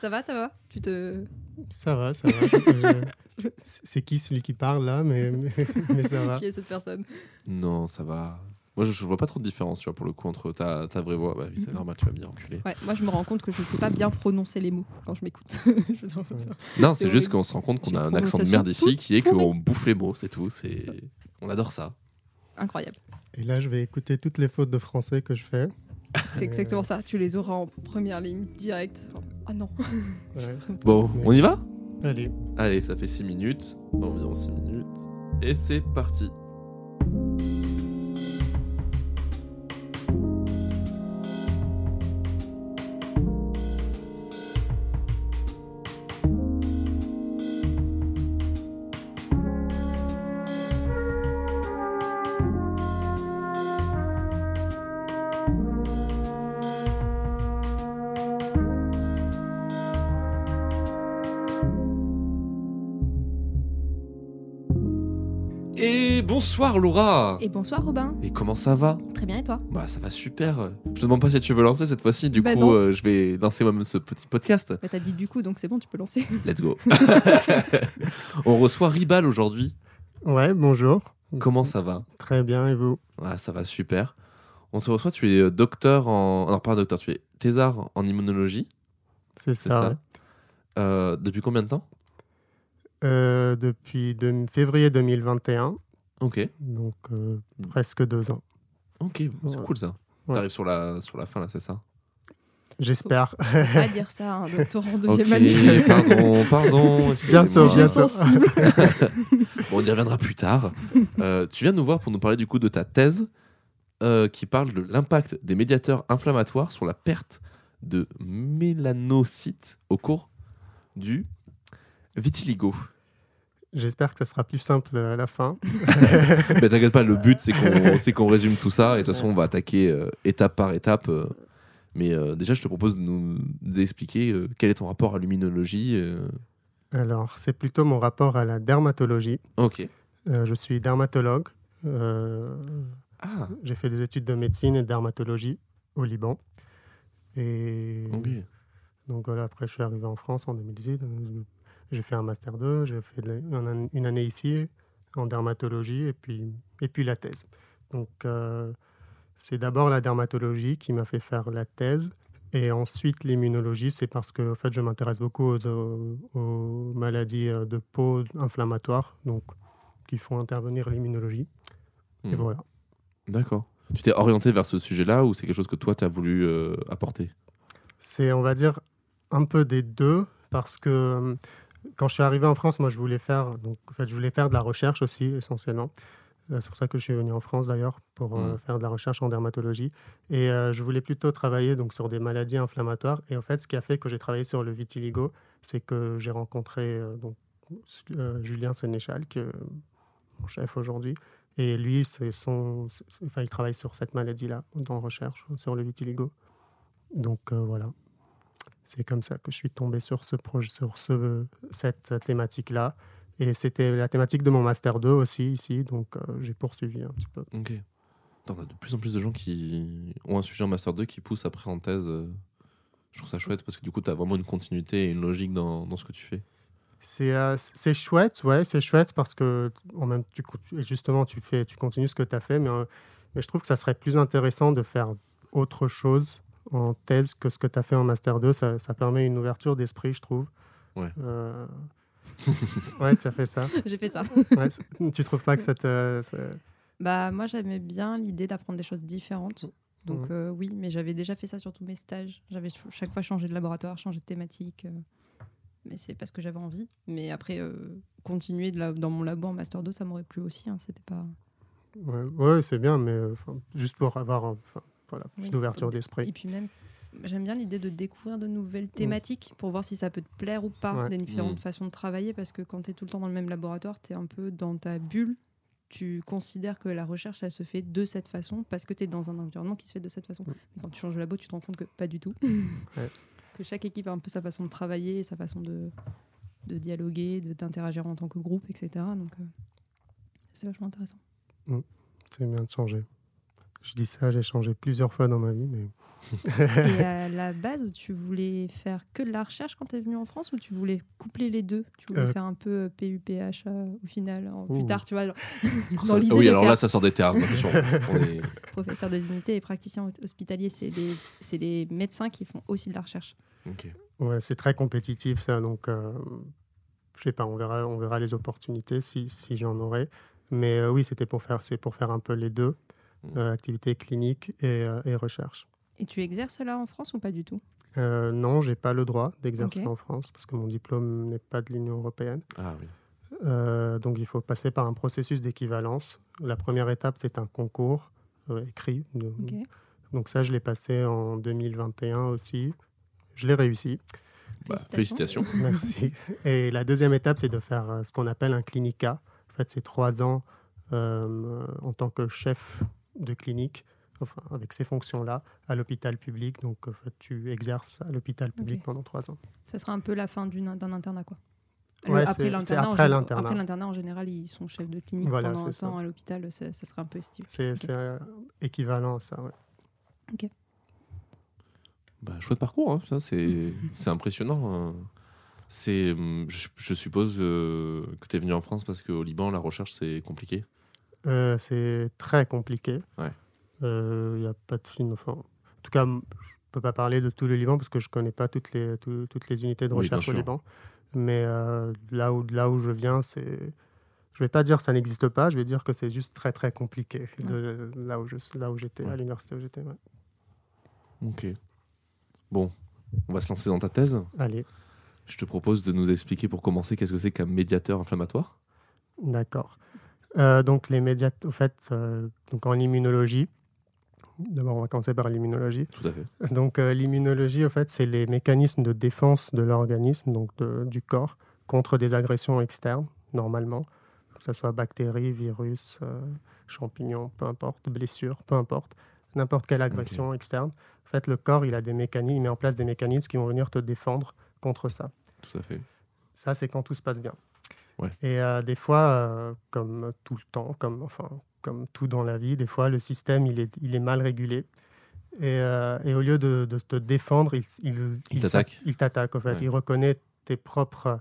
Ça va, ça va Tu te. Ça va, ça va. Je- C'est qui celui qui parle là? Mais, mais, mais ça va. Qui est cette personne? Non, ça va. Moi, je, je vois pas trop de différence, tu vois, pour le coup, entre ta, ta vraie voix. Bah oui, c'est Mhm. normal, tu vas bien enculer. Ouais, moi je me rends compte que je sais pas bien prononcer les mots quand je m'écoute. Non, C'est juste qu'on se rend compte qu'on a un accent de merde ici qui est qu'on bouffe les mots, c'est tout. C'est... On adore ça. Incroyable. Et là, je vais écouter toutes les fautes de français que je fais. C'est exactement ça. Tu les auras en première ligne, direct. Ah non. Ouais. Bon, on y va? Allez. Allez, ça fait 6 minutes, environ 6 minutes. Et c'est parti. Bonsoir Laura Et bonsoir Robin. Et comment ça va? Très bien et toi? Bah ça va super. Je te demande pas si tu veux lancer cette fois-ci, du Bah coup euh, je vais lancer moi-même ce petit podcast. bah, T'as dit du coup, donc c'est bon, tu peux lancer. Let's go. On reçoit Ribal aujourd'hui. Ouais, bonjour. Comment ça va? Très bien, et vous? Ouais, ça va super. On te reçoit, tu es euh, docteur en... Non, pas docteur, tu es thésard en immunologie, C'est c'est ça. ça ouais. Euh, Depuis combien de temps? Euh, depuis de- février 2021, Ok, donc euh, presque deux ans. ok, c'est cool ça. Ouais. T'arrives sur la, sur la fin là, c'est ça J'espère. Faut pas dire ça à un doctorant en deuxième Ok, année. pardon, pardon. Bien sûr, bien sûr. sensible. Bon, on y reviendra plus tard. Euh, tu viens nous voir pour nous parler du coup de ta thèse euh, qui parle de l'impact des médiateurs inflammatoires sur la perte de mélanocytes au cours du vitiligo. J'espère que ça sera plus simple à la fin. Mais t'inquiète pas, le but c'est qu'on qu'on résume tout ça et de toute façon on va attaquer euh, étape par étape. euh. mais euh, déjà, je te propose de nous d'expliquer euh, quel est ton rapport à l'immunologie. euh. Alors, c'est plutôt mon rapport à la dermatologie. Ok. Euh, je suis dermatologue. Euh, Ah, J'ai fait des études de médecine et de dermatologie au Liban. Et ok. donc voilà, après je suis arrivé en France en 2018. J'ai fait un master 2, j'ai fait une année ici en dermatologie et puis, et puis la thèse. Donc euh, c'est d'abord la dermatologie qui m'a fait faire la thèse. Et ensuite, l'immunologie, c'est parce que en fait, je m'intéresse beaucoup aux, maladies euh, de peau inflammatoires, donc qui font intervenir l'immunologie. Et Hmm. voilà. D'accord. Tu t'es orienté vers ce sujet-là ou c'est quelque chose que toi tu as voulu euh, apporter? C'est, on va dire, un peu des deux, parce que quand je suis arrivé en France, moi, je voulais faire, donc, en fait, je voulais faire de la recherche aussi, essentiellement. Euh, C'est pour ça que je suis venu en France, d'ailleurs, pour euh, Mm. faire de la recherche en dermatologie. Et euh, je voulais plutôt travailler donc, sur des maladies inflammatoires. Et en fait, ce qui a fait que j'ai travaillé sur le vitiligo, c'est que j'ai rencontré euh, donc, Julien Sénéchal, qui est mon chef aujourd'hui. Et lui, c'est son, c'est- enfin, il travaille sur cette maladie-là, dans recherche, sur le vitiligo. Donc voilà, c'est comme ça que je suis tombé sur, ce projet, sur ce, cette thématique-là. Et c'était la thématique de mon Master 2 aussi ici, donc euh, j'ai poursuivi un petit peu. Ok. On a de plus en plus de gens qui ont un sujet en Master 2 qui poussent après en thèse. Je trouve ça chouette parce que du coup, tu as vraiment une continuité et une logique dans, dans ce que tu fais. C'est euh, c'est chouette, ouais, c'est chouette parce que en même tu- justement tu fais, tu continues ce que tu as fait, mais, euh, mais je trouve que ça serait plus intéressant de faire autre chose en thèse que ce que tu as fait en master 2. Ça, ça permet une ouverture d'esprit, je trouve. Ouais. Euh, ouais, tu as fait ça. J'ai fait ça. Ouais, tu trouves pas que ça te. ça- Bah, moi, j'aimais bien l'idée d'apprendre des choses différentes. Donc, Mhm. euh, oui, mais j'avais déjà fait ça sur tous mes stages. J'avais ch- chaque fois changé de laboratoire, changé de thématique. euh, mais c'est parce que j'avais envie. Mais après, euh, continuer de la- dans mon labo en Master 2, ça m'aurait plu aussi. hein, C'était pas. Ouais, ouais, c'est bien, mais euh, juste pour avoir euh, enfin, voilà, plus Oui. d'ouverture Et d'esprit. puis même, j'aime bien l'idée de découvrir de nouvelles thématiques pour voir si ça peut te plaire ou pas, Ouais. des différentes Mm. façons de travailler, parce que quand tu es tout le temps dans le même laboratoire, tu es un peu dans ta bulle. Tu considères que la recherche, elle se fait de cette façon parce que tu es dans un environnement qui se fait de cette façon. Mm. Mais quand tu changes de labo, tu te rends compte que pas du tout. Que chaque équipe a un peu sa façon de travailler, sa façon de, de dialoguer, de d'interagir en tant que groupe, etc. Donc, euh, c'est vachement intéressant. C'est bien de changer. Je dis ça, j'ai changé plusieurs fois dans ma vie, mais Et à la base, tu voulais faire que de la recherche quand tu es venu en France ou tu voulais coupler les deux? Tu voulais Euh. faire un peu euh, PUPH euh, au final, en- plus tard, tu vois, genre, dans l'idée oui, alors faire là, ça sort des termes. Attention. On est- professeur de divinité et praticien hos- hospitalier, c'est les, médecins qui font aussi de la recherche. Ok. ouais, c'est très compétitif ça. Donc, euh, je sais pas, on verra, on verra les opportunités si, si j'en aurai. Mais euh, oui, c'était pour faire, c'est pour faire un peu les deux, Mm. euh, activité clinique et, euh, et recherche. Et tu exerces là en France ou pas du tout? Euh, non, j'ai pas le droit d'exercer en France parce que mon diplôme n'est pas de l'Union européenne. Ah oui. Euh, donc, il faut passer par un processus d'équivalence. La première étape, c'est un concours euh, écrit. Donc ça, je l'ai passé en 2021 aussi. Je l'ai réussi. Bah, Félicitations. félicitations. Merci. Et la deuxième étape, c'est de faire ce qu'on appelle un clinica. En fait, c'est trois ans euh, en tant que chef de clinique, enfin, avec ces fonctions-là, à l'hôpital public. Donc, en fait, tu exerces à l'hôpital public Ok. pendant trois ans. Ça sera un peu la fin d'une- d'un internat, quoi. Le- Ouais, après l'internat, en après gé- l'internat. après l'internat, en général, ils sont chefs de clinique Voilà, pendant un ça. temps à l'hôpital. Ça, ça serait un peu style. C'est Ok. c'est, euh, équivalent à ça. ouais. Bah, chouette parcours, hein. ça c'est c'est impressionnant. hein. C'est, hum, je, je suppose euh, que tu es venu en France parce qu'au Liban, la recherche c'est compliqué. Euh, c'est très compliqué. Ouais. Il n'y a pas de film. Enfin, en tout cas, je ne peux pas parler de tout le Liban parce que je ne connais pas toutes les, tout- toutes les unités de Oui, recherche au. Liban. Mais euh, là, où, là où je viens, c'est. Je ne vais pas dire que ça n'existe pas, je vais dire que c'est juste très très compliqué de, là où je suis- là où j'étais, Ouais. à l'université où j'étais. ouais. Ok. Bon, on va se lancer dans ta thèse. Allez, Je te propose de nous expliquer pour commencer qu'est-ce que c'est qu'un médiateur inflammatoire. d'accord. Euh, donc les médias, au fait, euh, donc en immunologie, d'abord on va commencer par l'immunologie. Tout à fait. Donc euh, l'immunologie, au fait, c'est les mécanismes de défense de l'organisme, donc de- du corps, contre des agressions externes, normalement, que ce soit bactéries, virus, champignons, peu importe, blessures, peu importe, n'importe quelle agression externe. En fait, le corps, il a des mécanismes, il met en place des mécanismes qui vont venir te défendre contre ça. Tout à fait. Ça, c'est quand tout se passe bien. Ouais. Et euh, des fois, euh, comme tout le temps, comme, enfin, comme tout dans la vie, des fois, le système, il est, il est mal régulé. Et, euh, et au lieu de, de te défendre, il, il, Il t'attaque. Il t'attaque, en fait. Ouais. Il reconnaît tes propres,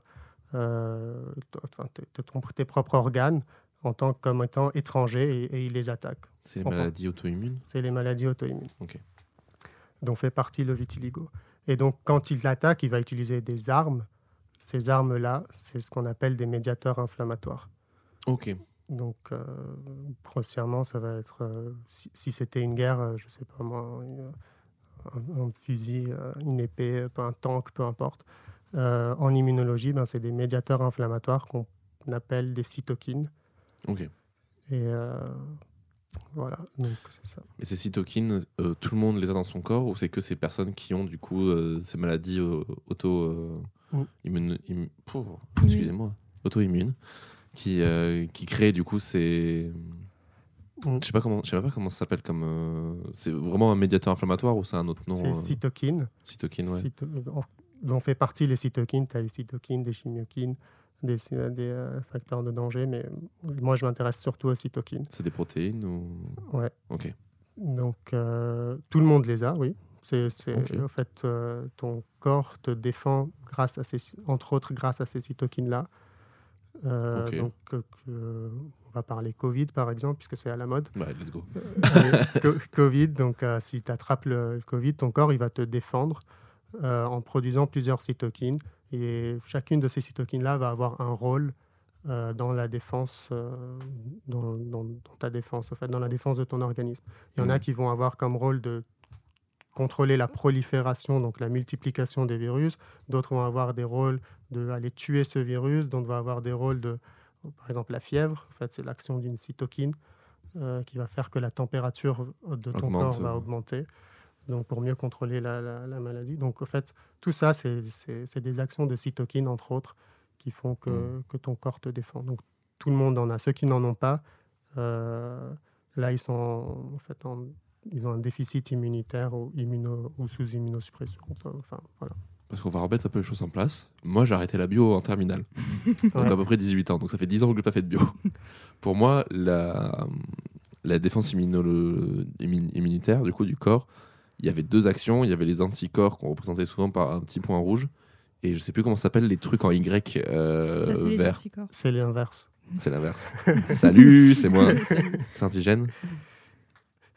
tes, tes- propres organes en tant comme étant étrangers et, et il les attaque. C'est les maladies auto-immunes? C'est les maladies auto-immunes. Ok. Dont fait partie le vitiligo. Et donc, quand il l'attaque, il va utiliser des armes. Ces armes-là, c'est ce qu'on appelle des médiateurs inflammatoires. Ok. Donc, euh, grossièrement, ça va être, euh, si, si c'était une guerre, euh, je sais pas moi, un, un fusil, euh, une épée, un tank, peu importe. En immunologie, ben, c'est des médiateurs inflammatoires qu'on appelle des cytokines. Ok. Et voilà, donc c'est ça. Et ces cytokines, tout le monde les a dans son corps ou c'est que ces personnes qui ont du coup ces maladies auto Mm. immune- im- Pouh, excusez-moi auto-immunes qui euh, qui créent du coup ces Mm. je sais pas comment je sais pas comment ça s'appelle comme euh, c'est vraiment un médiateur inflammatoire ou c'est un autre nom C'est euh, cytokines. cytokine ouais. Cyto- dont- dont fait partie les cytokines. Tu as les cytokines, des chimiokines, des, des euh, facteurs de danger, mais moi je m'intéresse surtout aux cytokines. c'est des protéines ou? Ouais. ok Donc euh, tout le monde les a, oui. C'est. En fait, euh, ton corps te défend grâce à ces, entre autres grâce à ces cytokines-là. Euh, Ok. Donc, euh, on va parler Covid par exemple, puisque c'est à la mode. let's go Covid, donc euh, si tu attrapes le, Covid, ton corps il va te défendre euh, en produisant plusieurs cytokines. Et chacune de ces cytokines-là va avoir un rôle euh, dans la défense, euh, dans, dans- dans ta défense, en fait, dans la défense de ton organisme. Il y en a qui vont avoir comme rôle de contrôler la prolifération, donc la multiplication des virus. D'autres vont avoir des rôles de aller tuer ce virus. D'autres vont avoir des rôles de, par exemple, la fièvre. En fait, c'est l'action d'une cytokine euh, qui va faire que la température de ton Augmente, corps va euh. augmenter. Donc, pour mieux contrôler la, la- la maladie. Donc, en fait, tout ça, c'est c'est- c'est des actions de cytokines, entre autres, qui font que, Mm. que ton corps te défend. Donc, tout le monde en a. Ceux qui n'en ont pas, euh, là, ils sont en, en fait en- ils ont un déficit immunitaire ou, immuno, ou sous immunosuppression. Enfin, voilà. parce qu'on va remettre un peu les choses en place moi j'ai arrêté la bio en terminale donc Ouais. à peu près 18 ans donc ça fait 10 ans que j'ai pas fait de bio pour moi la la défense immunolo- immunitaire du coup du corps, il y avait deux actions. Il y avait les anticorps qu'on représentait souvent par un petit point rouge. Et je sais plus comment ça s'appelle les trucs en Y euh, ça, vert. C'est l'inverse. C'est l'inverse. Salut, c'est moi. C'est antigène.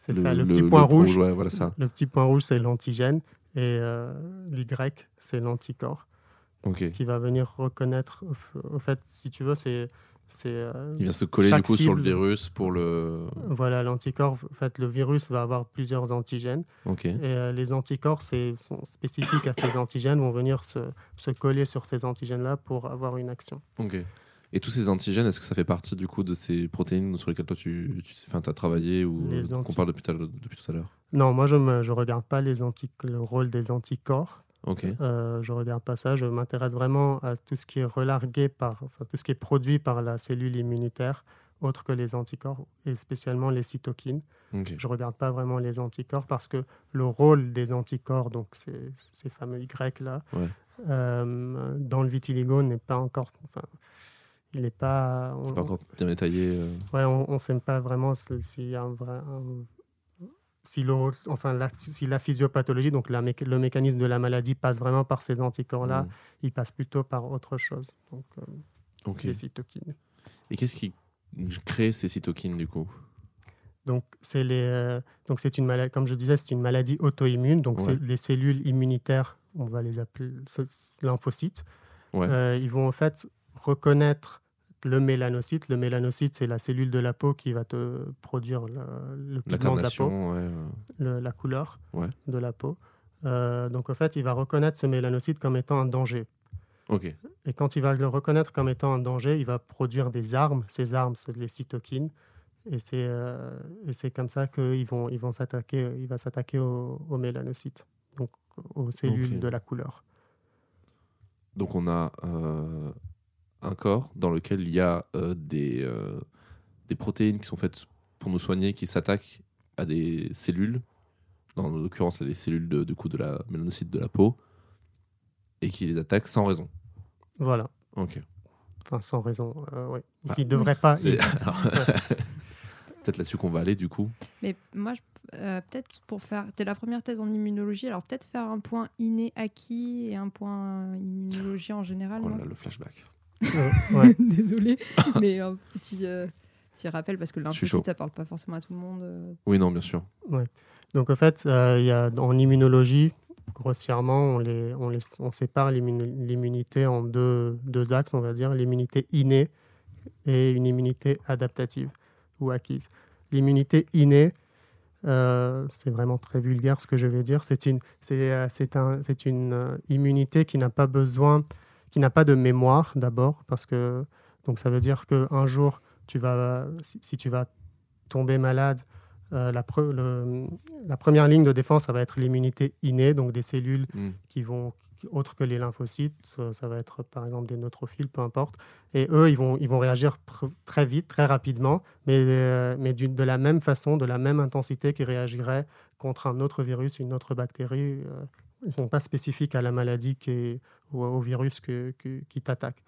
C'est ça, le, petit point rouge. ouais, voilà ça. Le petit point rouge, c'est l'antigène. Et euh, l'Y, c'est l'anticorps Ok. qui va venir reconnaître. Au, fait, si tu veux, c'est. euh, Il vient se coller du coup sur le virus pour le. Voilà, l'anticorps, en fait, le virus va avoir plusieurs antigènes. Et euh, les anticorps sont spécifiques à ces antigènes, vont venir se, se coller sur ces antigènes-là pour avoir une action. Ok. Et tous ces antigènes, est-ce que ça fait partie du coup de ces protéines sur lesquelles toi tu, tu as travaillé ou Les qu'on parle depuis, tout à l'heure- depuis tout à l'heure? Non, moi, je ne je regarde pas les anti- le rôle des anticorps. Ok. Euh, je regarde pas ça. Je m'intéresse vraiment à tout ce qui est relargué par, enfin, tout ce qui est produit par la cellule immunitaire, autre que les anticorps, et spécialement les cytokines. Ok. Je regarde pas vraiment les anticorps parce que le rôle des anticorps, donc ces, ces fameux Y là, Ouais. euh, dans le vitiligo n'est pas encore. Enfin, il n'est pas. C'est pas encore bien détaillé. euh. Ouais, on ne sait pas vraiment si- s'il y a un vrai. un- si, le, enfin, la, si la physiopathologie, donc la le mécanisme de la maladie, passe vraiment par ces anticorps-là, Mm. il passe plutôt par autre chose, donc euh, les cytokines. Et qu'est-ce qui crée ces cytokines du coup? Donc, c'est les, euh, donc c'est une maladie, comme je disais, c'est une maladie auto-immune. Donc, Ouais. les cellules immunitaires, on va les appeler lymphocytes. Ouais. Euh, ils vont en fait reconnaître le mélanocyte. Le mélanocyte, c'est la cellule de la peau qui va te produire le, le pigment de la peau, carnation, ouais. le- la couleur Ouais. de la peau. Euh, donc, en fait, il va reconnaître ce mélanocyte comme étant un danger. Ok. Et quand il va le reconnaître comme étant un danger, il va produire des armes. Ces armes, c'est les cytokines. Et c'est euh, et c'est comme ça qu'ils vont, ils vont s'attaquer, il va s'attaquer aux, aux mélanocytes, donc aux cellules de la couleur. Donc on a euh, un corps dans lequel il y a euh, des, euh, des protéines qui sont faites pour nous soigner, qui s'attaquent à des cellules, dans l'occurrence les cellules de, du coup, de la mélanocyte de la peau, et qui les attaquent sans raison. Voilà. Ok. Enfin, sans raison. euh, oui. Ah. Il ne devrait pas. Il- peut-être là-dessus qu'on va aller du coup. Mais moi, je- euh, peut-être pour faire. T'es la première thèse en immunologie, alors peut-être faire un point inné acquis et un point immunologie en général. Oh non? là, le flashback. Euh, ouais. Désolée, mais un petit, euh, petit rappel parce que lymphocyte, ça parle pas forcément à tout le monde. euh. Oui, non, bien sûr. Donc, en fait, euh, il y a, en immunologie, grossièrement, on, les, on, les, on sépare l'immu- l'immunité en deux, deux axes, on va dire, l'immunité innée et une immunité adaptative ou acquise. L'immunité innée, euh, c'est vraiment très vulgaire ce que je vais dire, c'est une, c'est, euh, c'est un, c'est une euh, immunité qui n'a pas besoin, qui n'a pas de mémoire d'abord, parce que donc ça veut dire qu'un jour, tu vas, si, si tu vas tomber malade, euh, la, pre- le- la première ligne de défense, ça va être l'immunité innée, donc des cellules Mm. qui vont, autres que les lymphocytes, euh, ça va être par exemple des neutrophiles, peu importe. Et eux, ils vont, ils vont réagir très vite, très rapidement, mais, euh, mais de la même façon, de la même intensité qu'ils réagiraient contre un autre virus, une autre bactérie. euh, ils ne sont pas spécifiques à la maladie qui est- ou au virus qui t'attaque.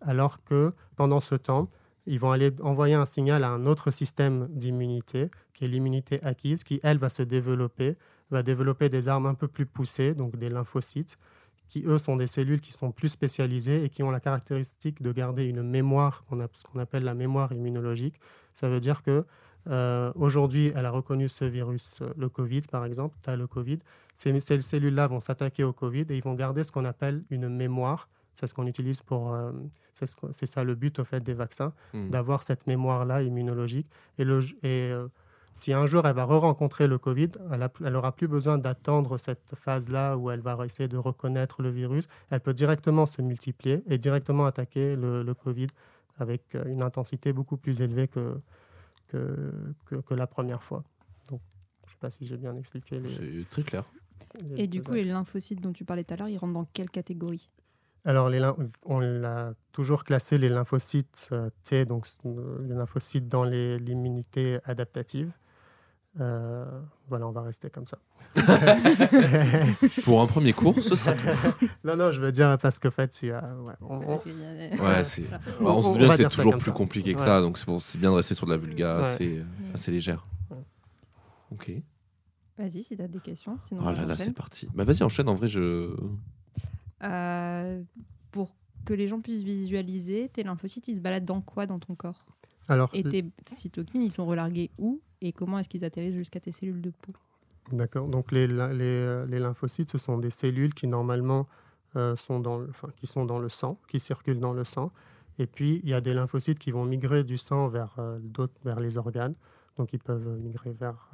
Alors que pendant ce temps, ils vont aller envoyer un signal à un autre système d'immunité, qui est l'immunité acquise, qui, elle, va se développer, va développer des armes un peu plus poussées, donc des lymphocytes, qui, eux, sont des cellules qui sont plus spécialisées et qui ont la caractéristique de garder une mémoire, ce qu'on appelle la mémoire immunologique. Ça veut dire que euh, aujourd'hui, elle a reconnu ce virus, euh, le Covid, par exemple, tu as le Covid. Ces, ces cellules-là vont s'attaquer au Covid et ils vont garder ce qu'on appelle une mémoire. C'est ce qu'on utilise pour... euh, c'est ce ça le but, au fait, des vaccins Mm. d'avoir cette mémoire-là immunologique. Et, le, et euh, si un jour elle va re-rencontrer le Covid, elle n'aura plus besoin d'attendre cette phase-là où elle va essayer de reconnaître le virus. Elle peut directement se multiplier et directement attaquer le, le Covid avec euh, une intensité beaucoup plus élevée que, que, que, que la première fois. Donc, je ne sais pas si j'ai bien expliqué. Les, C'est très clair. Et du coup, les lymphocytes dont tu parlais tout à l'heure, ils rentrent dans quelle catégorie? Alors, les, on l'a toujours classé les lymphocytes euh, T, donc euh, les lymphocytes dans les- l'immunité adaptative. Euh, voilà, on va rester comme ça. Pour un premier cours, ce sera tout. non, non, je veux dire parce que fait, il y a, ouais, on- Ouais. Bah, se doute bien que c'est toujours plus ça. compliqué que Ouais. ça, donc c'est pour- c'est bien de rester sur de la vulga Ouais. assez, assez légère. Ouais. Ok. Vas-y, si t'as des questions. Sinon, Oh là là, c'est parti. Bah vas-y, enchaîne. En vrai, je. Euh, pour que les gens puissent visualiser, tes lymphocytes, ils se baladent dans quoi dans ton corps? Alors, Et tes cytokines, ils sont relargués où? Et comment est-ce qu'ils atterrissent jusqu'à tes cellules de peau? D'accord. Donc les, les, euh, les lymphocytes, ce sont des cellules qui normalement euh, sont, dans le, enfin, qui sont dans le sang, qui circulent dans le sang. Et puis il y a des lymphocytes qui vont migrer du sang vers euh, d'autres, vers les organes. Donc ils peuvent migrer vers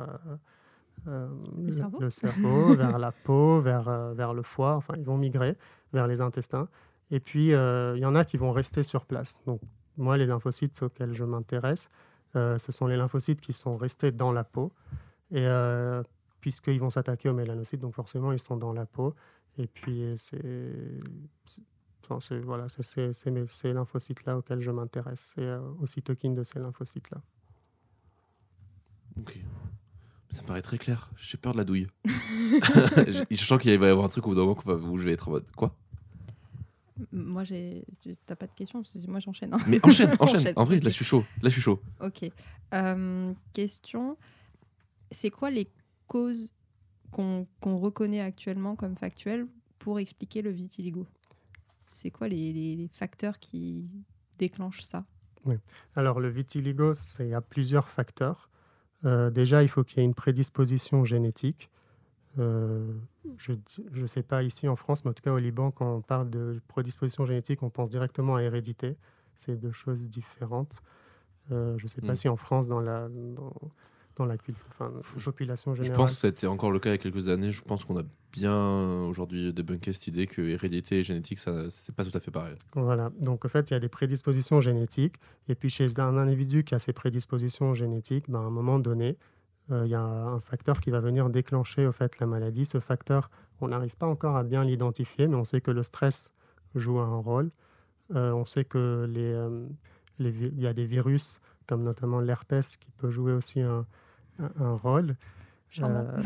euh, Le cerveau cerveau, vers la peau, vers, euh, vers le foie. Enfin, ils vont migrer vers les intestins. Et puis euh, il y en a qui vont rester sur place. Donc moi, les lymphocytes auxquels je m'intéresse, euh, ce sont les lymphocytes qui sont restés dans la peau. Et euh, puisqu'ils vont s'attaquer aux mélanocytes, donc forcément ils sont dans la peau. Et puis c'est c'est- enfin, c'est- voilà, c'est c'est- c'est mes- ces lymphocytes-là auxquels je m'intéresse, c'est euh, aux cytokines de ces lymphocytes-là. Ok. Ça me paraît très clair. J'ai peur de la douille. je sens qu'il va y avoir un truc au bout d'un moment où je vais être en mode quoi? Moi, j'ai. T'as pas de questions parce que Moi, j'enchaîne. hein. Mais enchaîne, enchaîne. Enchaîne, En vrai, là, je suis chaud. Là, je suis chaud. Ok. Euh, question c'est quoi les causes qu'on qu'on reconnaît actuellement comme factuelles pour expliquer le vitiligo? C'est quoi les, les- les facteurs qui déclenchent ça? Alors le vitiligo, c'est- il y a plusieurs facteurs. Euh, déjà, il faut qu'il y ait une prédisposition génétique. Euh, je ne sais pas ici en France, mais en tout cas au Liban, quand on parle de prédisposition génétique, on pense directement à hérédité. C'est deux choses différentes. Euh, je ne sais pas Mm. si en France, dans la, dans, dans la enfin, population Je générale. pense que c'était encore le cas il y a quelques années. Je pense qu'on a bien aujourd'hui débunké cette idée que hérédité et génétique, ça, c'est pas tout à fait pareil. Voilà, donc en fait, il y a des prédispositions génétiques. Et puis chez un individu qui a ces prédispositions génétiques, ben, à un moment donné, euh, il y a un facteur qui va venir déclencher au fait, la maladie. Ce facteur, on n'arrive pas encore à bien l'identifier, mais on sait que le stress joue un rôle. Euh, on sait que les, euh, les il y a des virus, comme notamment l'herpès, qui peut jouer aussi un, un- rôle. Euh,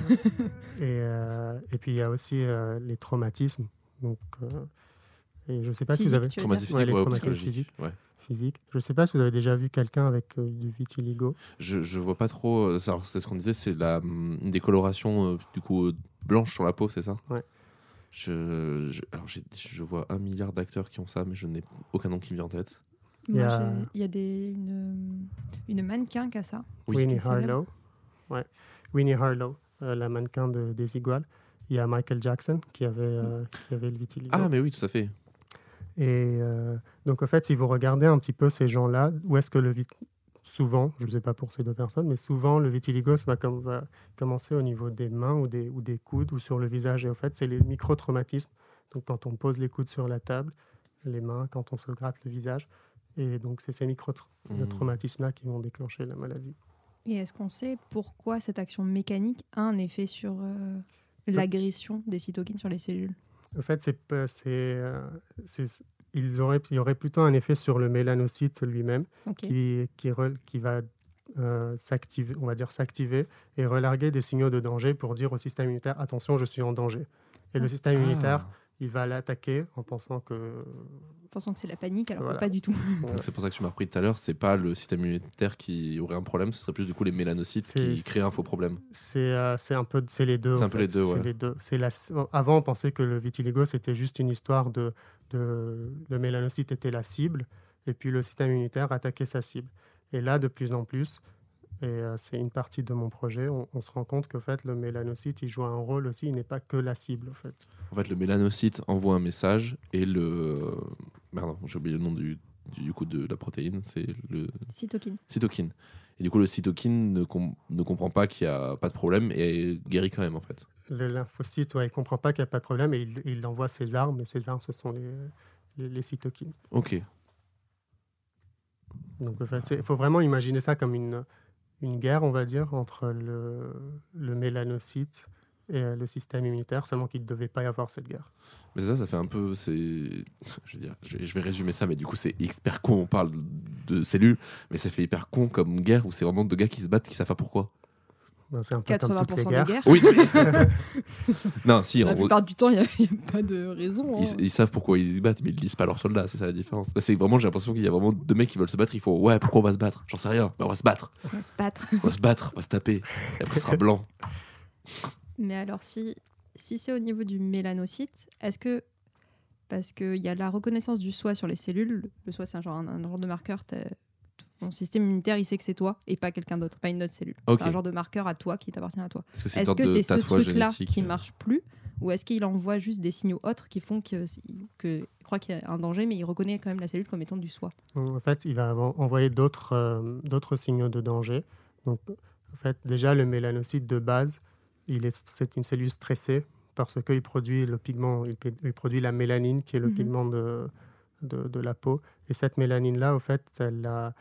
et, euh, et puis il y a aussi euh, les traumatismes. Donc, euh, et je ne sais pas si vous avez tu veux Traumatisme Ouais, physique ouais, traumatismes physiques. Ouais. Je ne sais pas si vous avez déjà vu quelqu'un avec euh, du vitiligo. Je, je vois pas trop. C'est ce qu'on disait, c'est la hum, une décoloration euh, du coup euh, blanche sur la peau, c'est ça Ouais. Je, je- alors je vois un milliard d'acteurs qui ont ça, mais je n'ai aucun nom qui me vient en tête. Il y a- il y a des, une, une mannequin qui a ça. Oui. Winnie. Harlow. Ouais. Winnie Harlow, euh, la mannequin de Desigual. Il y a Michael Jackson qui avait, euh, qui avait le vitiligo. Ah, mais oui, tout à fait. Et euh, donc, en fait, si vous regardez un petit peu ces gens-là, où est-ce que le vit souvent, je ne sais pas pour ces deux personnes, mais souvent le vitiligo ça va, comme, va commencer au niveau des mains ou des, ou des coudes ou sur le visage. Et en fait, c'est les micro-traumatismes. Donc, quand on pose les coudes sur la table, les mains, quand on se gratte le visage. Et donc, c'est ces micro-traumatismes-là qui vont déclencher la maladie. Et est-ce qu'on sait pourquoi cette action mécanique a un effet sur euh, l'agression des cytokines sur les cellules? En fait, c'est, euh, ils auraient, il y aurait plutôt un effet sur le mélanocyte lui-même. Qui, qui, re- qui va euh, s'activer, on va dire s'activer et relarguer des signaux de danger pour dire au système immunitaire attention, je suis en danger. Et le Ah. système immunitaire, Ah. Il va l'attaquer en pensant que Pensant que c'est la panique, alors que pas du tout. c'est pour ça que tu m'as repris tout à l'heure, c'est pas le système immunitaire qui aurait un problème, ce serait plus du coup les mélanocytes qui créent un faux problème. c'est euh, c'est un peu c'est les deux. C'est en un peu fait. les deux, C'est ouais. les deux. C'est la, avant, on pensait que le vitiligo c'était juste une histoire de, de le mélanocyte était la cible et puis le système immunitaire attaquait sa cible. Et là, de plus en plus, et euh, c'est une partie de mon projet, on, on se rend compte qu'en fait le mélanocyte il joue un rôle aussi, il n'est pas que la cible en fait. En fait, le mélanocyte envoie un message et le. Merde, j'ai oublié le nom du, du coup de la protéine, c'est le Cytokine. cytokine. Et du coup, le cytokine ne, com- ne comprend pas qu'il n'y a pas de problème et guérit quand même en fait. Le lymphocyte, ouais, il ne comprend pas qu'il n'y a pas de problème et il, il envoie ses armes, et ses armes, ce sont les, les, les cytokines. Ok. Donc, en fait, il faut vraiment imaginer ça comme une, une guerre, on va dire, entre le, le mélanocyte et euh, le système immunitaire, seulement qu'il ne devait pas y avoir cette guerre. Mais ça, ça fait un peu. C'est. Je veux dire, je vais, je vais résumer ça, mais du coup, c'est hyper con. On parle de cellules, mais ça fait hyper con comme guerre où c'est vraiment deux gars qui se battent qui savent pas pourquoi. Ben, c'est un peu comme toutes les 80% guerres. des guerres. Oui. non, si, en La gros, plupart du temps, il n'y a, pas de raison. hein. ils, ils savent pourquoi ils se battent, mais ils disent pas à leurs soldats, c'est ça la différence. C'est vraiment, j'ai l'impression qu'il y a vraiment deux mecs qui veulent se battre, il faut, ouais, pourquoi on va se battre? J'en sais rien, mais on va se battre, On va se battre. on va se battre, on va se taper, et après ce sera blanc. Mais alors, si, si c'est au niveau du mélanocyte, est-ce que. Parce qu'il y a la reconnaissance du soi sur les cellules. Le soi, c'est un genre, un, un genre de marqueur. Ton système immunitaire, il sait que c'est toi et pas quelqu'un d'autre, pas une autre cellule. Ok. C'est un genre de marqueur à toi qui t'appartient à toi. Est-ce que c'est ce truc-là qui euh, marche plus Ou est-ce qu'il envoie juste des signaux autres qui font que, que il croit qu'il y a un danger, mais il reconnaît quand même la cellule comme étant du soi? En fait, il va envoyer d'autres euh, d'autres signaux de danger. Donc, en fait, déjà, le mélanocyte de base, il est, c'est une cellule stressée parce qu'il produit le pigment, il, produit la mélanine, qui est le Mhm. pigment de, de, de la peau. Et cette mélanine-là, au fait, elle a-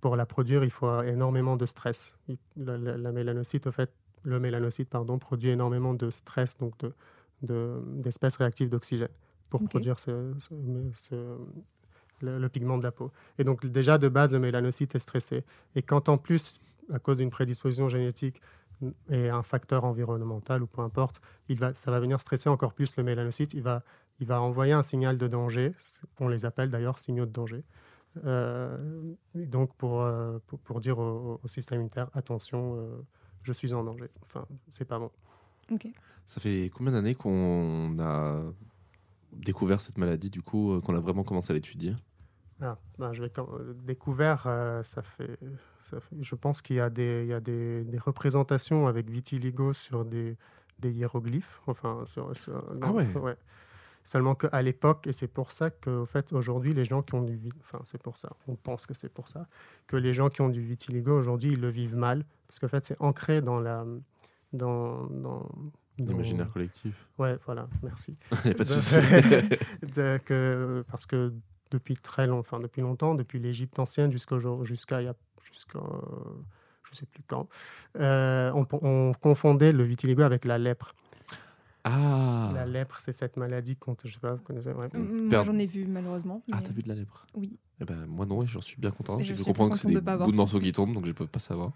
pour la produire, il faut énormément de stress. Il- La, la- la mélanocyte, au fait, le mélanocyte, pardon, produit énormément de stress, donc de, de- d'espèces réactives d'oxygène pour produire ce- ce- ce- le, le pigment de la peau. Et donc déjà de base, le mélanocyte est stressé. Et quand en plus, à cause d'une prédisposition génétique et un facteur environnemental ou peu importe, il va, ça va venir stresser encore plus le mélanocyte. Il va, il va envoyer un signal de danger. On les appelle d'ailleurs signaux de danger. Euh, donc pour, euh, pour, pour dire au, au système immunitaire, attention, euh, je suis en danger. Enfin, c'est pas bon. Ça fait combien d'années qu'on a découvert cette maladie, du coup, qu'on a vraiment commencé à l'étudier? Ah, ben, je vais euh, découvert, euh, ça fait, ça fait- je pense qu'il y a des, il y a des, des représentations avec vitiligo sur des, des hiéroglyphes, enfin sur, sur- Ah ouais. Seulement qu'à l'époque, et c'est pour ça qu'au fait aujourd'hui les gens qui ont du, enfin c'est pour ça, on pense que c'est pour ça que les gens qui ont du vitiligo aujourd'hui ils le vivent mal parce qu'en fait c'est ancré dans la, dans, dans, L'imaginaire collectif. Ouais, voilà, merci. Il n'y a pas de souci. que- parce que depuis très long, enfin, depuis longtemps, depuis l'Égypte ancienne jusqu'à jusqu'à il y a- jusqu'à je sais plus quand, euh, on, on confondait le vitiligo avec la lèpre. ah La lèpre, c'est cette maladie qu'on, je sais pas, vous connaissez, ouais. M- Moi, j'en ai vu malheureusement. Ah, mais- t'as vu de la lèpre? Oui, Eh ben, moi non, et j'en suis bien content. J'ai suis comprendre que c'est des bouts de morceaux qui tombent, donc je peux pas savoir.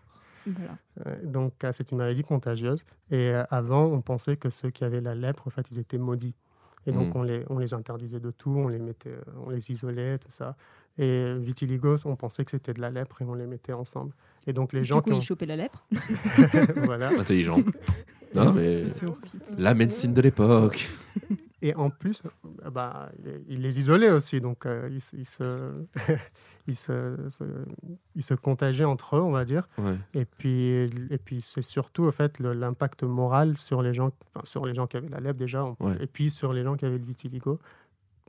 voilà. Euh, donc euh, c'est une maladie contagieuse. Et avant, on pensait que ceux qui avaient la lèpre, en fait, ils étaient maudits. Et donc Mm. on, les, on les interdisait de tout, on les mettait, on les isolait, tout ça. Et vitiligo, on pensait que c'était de la lèpre et on les mettait ensemble. Et donc les Du gens coup, qui ont, chopait la lèpre. Voilà. Intelligent. non, mais la médecine de l'époque. Et en plus, euh, bah, ils les isolaient aussi, donc euh, ils, se- ils se, ils, se, se- ils se contagiaient entre eux, on va dire. Ouais. Et puis, et puis c'est surtout au fait l'impact moral sur les gens, enfin, sur les gens qui avaient la lèpre déjà, Ouais. et puis sur les gens qui avaient le vitiligo.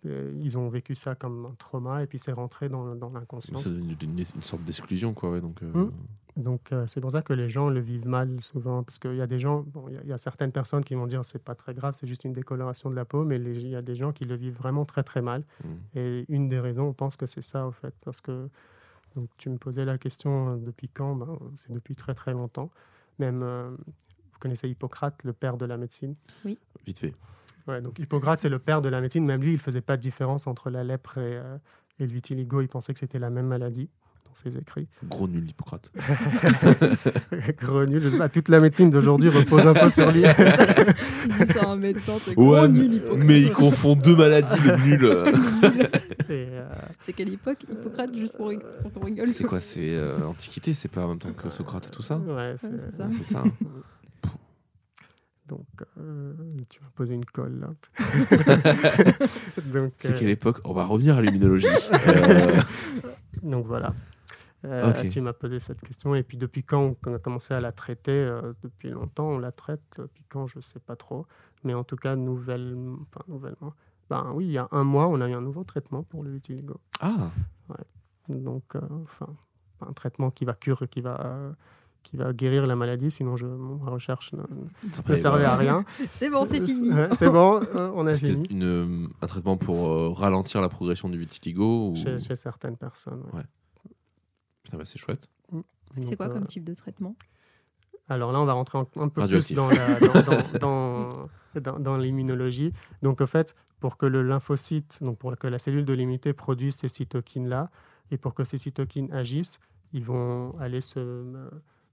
Euh, ils ont vécu ça comme un trauma et puis c'est rentré dans, dans l'inconscient. C'est une, une- une sorte d'exclusion, quoi. Ouais, donc, euh, Mm. Donc euh, c'est pour ça que les gens le vivent mal souvent, parce qu'il y a des gens, bon, il y a- il y, a certaines personnes qui vont dire c'est pas très grave, c'est juste une décoloration de la peau, mais il y a des gens qui le vivent vraiment très très mal. Mm. Et une des raisons, on pense que c'est ça, au fait, parce que donc, tu me posais la question depuis quand ben, C'est depuis très très longtemps. Même, euh, vous connaissez Hippocrate, le père de la médecine? Vite fait. Ouais, donc Hippocrate, c'est le père de la médecine. Même lui, il faisait pas de différence entre la lèpre et, euh, et le vitiligo. Il pensait que c'était la même maladie dans ses écrits. Gros nul, Hippocrate. Gros nul, je sais pas, toute la médecine d'aujourd'hui repose un peu sur lui. Il ça un médecin, gros Ouais, nul, Hippocrate. mais il confond deux maladies, le nul. Euh, C'est quelle époque Hippocrate, juste pour, pour qu'on rigole? C'est quoi C'est euh, Antiquité C'est pas en même temps que Socrate et tout ça? Ouais, c'est ça. Ouais, C'est ça. Donc, euh, tu vas poser une colle là. C'est euh, quelle époque? On va revenir à l'immunologie. Euh, donc voilà. Euh. Tu m'as posé cette question. Et puis depuis quand on a commencé à la traiter? Euh, Depuis longtemps, on la traite. Depuis quand, je ne sais pas trop. Mais en tout cas, nouvellement, enfin, nouvellement. Ben oui, il y a un mois, on a eu un nouveau traitement pour le vitiligo. Ah, Donc, enfin, un traitement qui va curer, qui va, qui va guérir la maladie. Sinon, je, ma recherche ne, ne servait à rien. C'est bon, c'est fini. Ouais, C'est bon, euh, on a fini. une, euh, un traitement pour euh, ralentir la progression du vitiligo ou... Chez, chez certaines personnes. ouais. Putain, bah, c'est chouette. C'est Donc, quoi euh, comme type de traitement? Alors là, on va rentrer un, un peu plus dans, la- dans, dans- dans- dans- dans l'immunologie. Donc, en fait, pour que le lymphocyte, donc pour que la cellule de l'immunité produise ces cytokines-là, et pour que ces cytokines agissent, ils vont aller se, euh,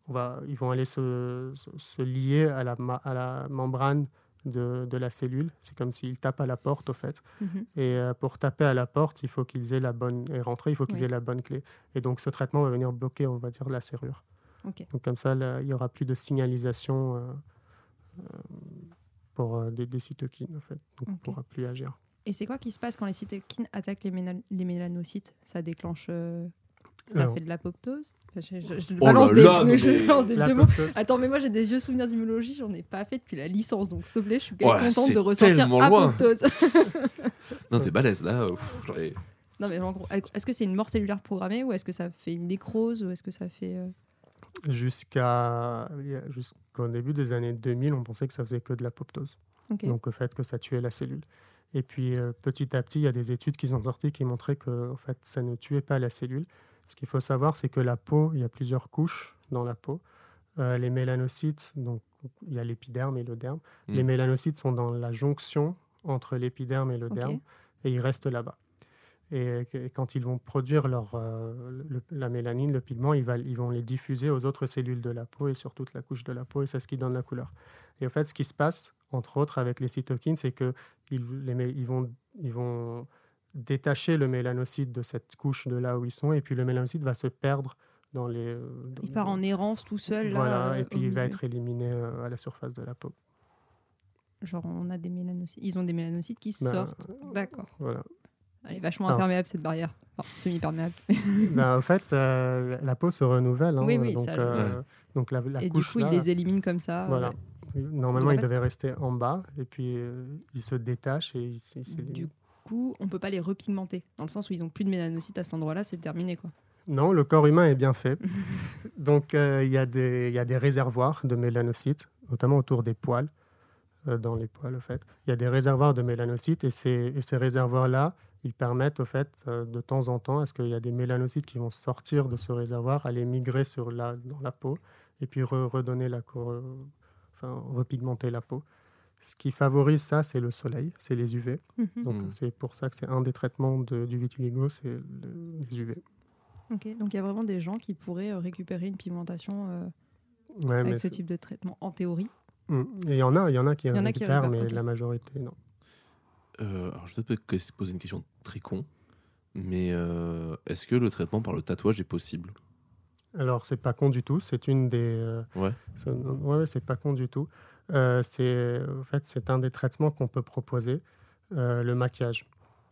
on va, ils vont aller se, se- se lier à la, ma- à la membrane de, de la cellule. C'est comme s'ils tapent à la porte, au fait. Mhm. Et euh, pour taper à la porte, il faut qu'ils aient la bonne et rentrer, il faut qu'ils Oui. aient la bonne clé. Et donc ce traitement va venir bloquer, on va dire, la serrure. Donc comme ça, là, il n'y aura plus de signalisation euh, euh, pour des, des cytokines, en fait. Donc on ne pourra plus agir. Et c'est quoi qui se passe quand les cytokines attaquent les mélanocytes? Ça déclenche. Euh, Ça Alors. fait de l'apoptose Enfin, Je, je- je Oh balance là des, là, mais non je mais- balance des vieux mots. Attends, mais moi j'ai des vieux souvenirs d'immunologie, j'en ai pas fait depuis la licence, donc s'il te plaît, je suis là, contente de loin. apoptose. Non, t'es balèze là. euh, pff, non, mais en gros, est-ce que c'est une mort cellulaire programmée ou est-ce que ça fait une nécrose ou est-ce que ça fait. euh, Jusqu'à jusqu'au début des années 2000, on pensait que ça faisait que de l'apoptose. Ok. donc le fait que ça tuait la cellule. Et puis euh, petit à petit, il y a des études qui sont sorties qui montraient que en fait, ça ne tuait pas la cellule. Ce qu'il faut savoir, c'est que la peau, il y a plusieurs couches dans la peau. Euh, les mélanocytes, donc il y a l'épiderme et le derme. Mm. Les mélanocytes sont dans la jonction entre l'épiderme et le derme et ils restent là-bas. Et, que- quand ils vont produire leur, euh, le- la mélanine, le pigment, ils, va- ils vont les diffuser aux autres cellules de la peau et sur toute la couche de la peau, et c'est ce qui donne la couleur. Et en fait, ce qui se passe, entre autres, avec les cytokines, c'est qu'ils les, mé- ils vont, ils vont détacher le mélanocyte de cette couche de là où ils sont, et puis le mélanocyte va se perdre dans les... euh, dans- Il part en errance tout seul. là, Voilà, euh, et puis il va être éliminé euh, à la surface de la peau. Genre, on a des mélanocytes. Ils ont des mélanocytes qui Ben, sortent. D'accord. Voilà. Elle est vachement imperméable cette barrière. Enfin, semi-perméable. Ben, en fait, euh, la peau se renouvelle. hein, Oui, oui, donc, ça, euh, donc la, la Et du coup, là, ils les éliminent comme ça. Voilà. ouais. Normalement, Donc, en il fait- devait rester en bas et puis euh, il se détache et il, s- il s'élimine. Du coup, on peut pas les repigmenter. Dans le sens où ils ont plus de mélanocytes à cet endroit-là, c'est terminé. quoi. Non, le corps humain est bien fait. Donc, euh, il y, a des- il y a des réservoirs de mélanocytes, notamment autour des poils, euh, dans les poils, au fait. Il y a des réservoirs de mélanocytes et ces, et ces réservoirs-là, ils permettent, au fait, euh, de temps en temps, à ce qu'il y a des mélanocytes qui vont sortir de ce réservoir, aller migrer sur la, dans la peau et puis re- redonner la enfin, repigmenter la peau. Ce qui favorise ça, c'est le soleil, c'est les UV. Mhm. Donc, Mm. c'est pour ça que c'est un des traitements de- du vitiligo, c'est le- les UV. Ok, Donc il y a vraiment des gens qui pourraient euh, récupérer une pigmentation euh, Ouais, avec ce type de traitement en théorie. Mm. Et il y en a, il y en a qui en a qui récupèrent, mais la majorité, non. Euh, alors, je vais peut-être poser une question très con, mais euh, est-ce que le traitement par le tatouage est possible? Alors, c'est pas con du tout. C'est une des. euh, Ouais. c'est- ouais, ouais, c'est pas con du tout. Euh, c'est, en fait, c'est un des traitements qu'on peut proposer, euh, le maquillage.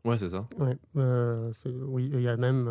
Ouais, c'est ça. Ouais, euh, oui, il y a même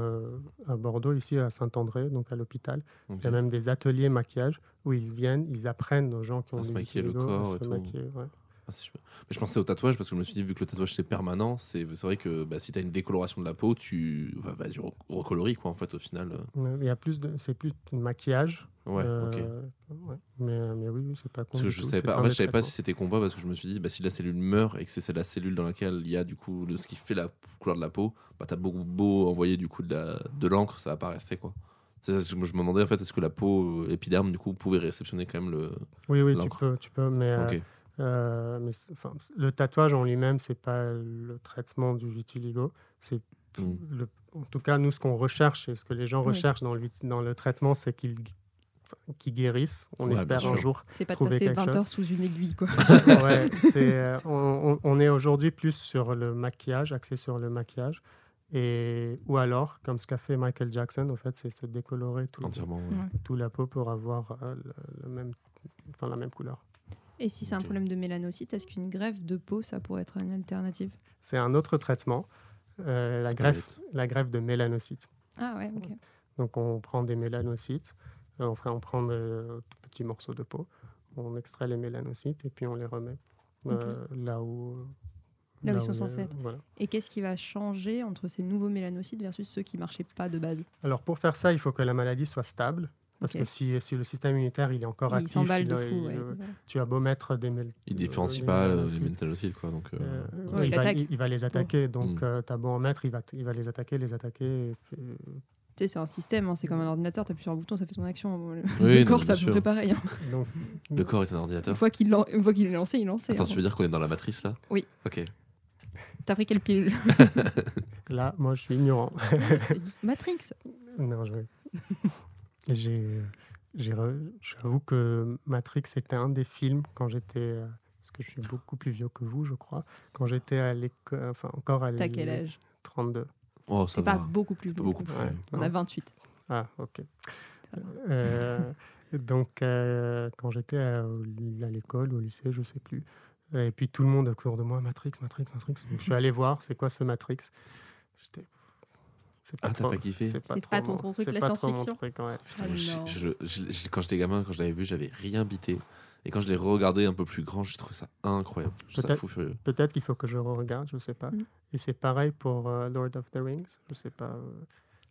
à Bordeaux, ici à Saint-André, donc à l'hôpital, il y a même des ateliers maquillage où ils viennent, ils apprennent aux gens qui ont À se maquiller le corps à et tout. ouais. Ah, super. Mais je pensais au tatouage parce que je me suis dit, vu que le tatouage c'est permanent, c'est vrai que bah, si tu as une décoloration de la peau, tu, bah, bah, re- recoloris quoi en fait au final. euh. Il y a plus de, c'est plus de maquillage. Ouais, ok. euh, ouais. Mais, mais oui, oui, c'est pas con. Parce que je savais pas, en fait, je savais pas si c'était combat parce que je me suis dit, bah, si la cellule meurt et que c'est la cellule dans laquelle il y a du coup le- ce qui fait la couleur de la peau, bah, t'as beaucoup beau envoyer du coup de la- de l'encre, ça va pas rester quoi. C'est ça que je me demandais en fait, est-ce que la peau, euh, l'épiderme du coup pouvait réceptionner quand même le. Oui, oui, tu l'encre? peux, tu peux, mais, euh, Ok. Euh, mais enfin, le tatouage en lui-même, c'est pas le traitement du vitiligo. C'est Mm. le- en tout cas, nous, ce qu'on recherche et ce que les gens Oui. recherchent dans le, vit- dans le traitement, c'est qu'ils guérissent. On Ouais, espère un jour. C'est pas de Trouver passer quelque 20 chose. heures sous une aiguille. quoi. Ouais, euh, on, est aujourd'hui plus sur le maquillage, axé sur le maquillage. Et, ou alors, comme ce qu'a fait Michael Jackson, en fait, c'est se décolorer tout, Entièrement. ouais. Ouais. tout la peau pour avoir euh, le, le même, enfin, la même couleur. Et si c'est un problème de mélanocyte, est-ce qu'une greffe de peau, ça pourrait être une alternative? C'est un autre traitement, euh, la, greffe, la greffe de mélanocytes. Ah ouais, ok. Donc, on prend des mélanocytes, euh, on, fait- on prend de tout petits morceaux de peau, on extrait les mélanocytes et puis on les remet euh, là où. Là où ils il sont censés être. voilà. Et qu'est-ce qui va changer entre ces nouveaux mélanocytes versus ceux qui marchaient pas de base? Alors, pour faire ça, il faut que la maladie soit stable. Parce que si, si le système immunitaire il est encore Il actif, il de fou. il- ouais. tu as beau mettre des mél- Il différencie des pas les métallocides quoi. Donc, euh, euh, Ouais, il il, va, il- les attaquer. Donc, Mm. euh, tu as beau en mettre, il va, il va les attaquer, les attaquer. puis, Tu sais, c'est un système, hein, c'est comme un ordinateur, tu appuies sur un bouton, ça fait son action. Le, Oui, le non, corps, sûr. près pareil. hein. Le corps est un Une ordinateur. fois qu'il lan- une fois qu'il est lancé, il est lancé. Attends, hein. tu veux dire qu'on est dans la matrice là? Oui. Ok. T'as pris quelle pilule? Là, moi, je suis ignorant. Matrix non, je... re- J'avoue que Matrix était un des films quand j'étais. euh, Parce que je suis beaucoup plus vieux que vous, je crois. Quand j'étais à l'école. Enfin, encore à T'as l'école. quel âge? 32. Oh, ça C'est pas va. beaucoup plus. Pas beaucoup. beaucoup plus. Ouais, On a 28. Ah, ok. Ça va. Euh, donc, euh, quand j'étais à, à l'école, au lycée, je sais plus. Et puis tout le monde autour de moi, Matrix, Matrix, Matrix. Donc, je suis allé voir, c'est quoi ce Matrix? J'étais. C'est Ah, t'as pas kiffé C'est pas trop ton- mon- ton truc, c'est la pas science-fiction ouais. Putain, Ah je- je- je- quand j'étais gamin, quand je l'avais vu, j'avais rien bité. Et quand je l'ai regardé un peu plus grand, j'ai trouvé ça incroyable. Peut-être- fou furieux. Peut-être qu'il faut que je regarde, je sais pas. Mm. Et c'est pareil pour euh, Lord of the Rings, je sais pas. euh,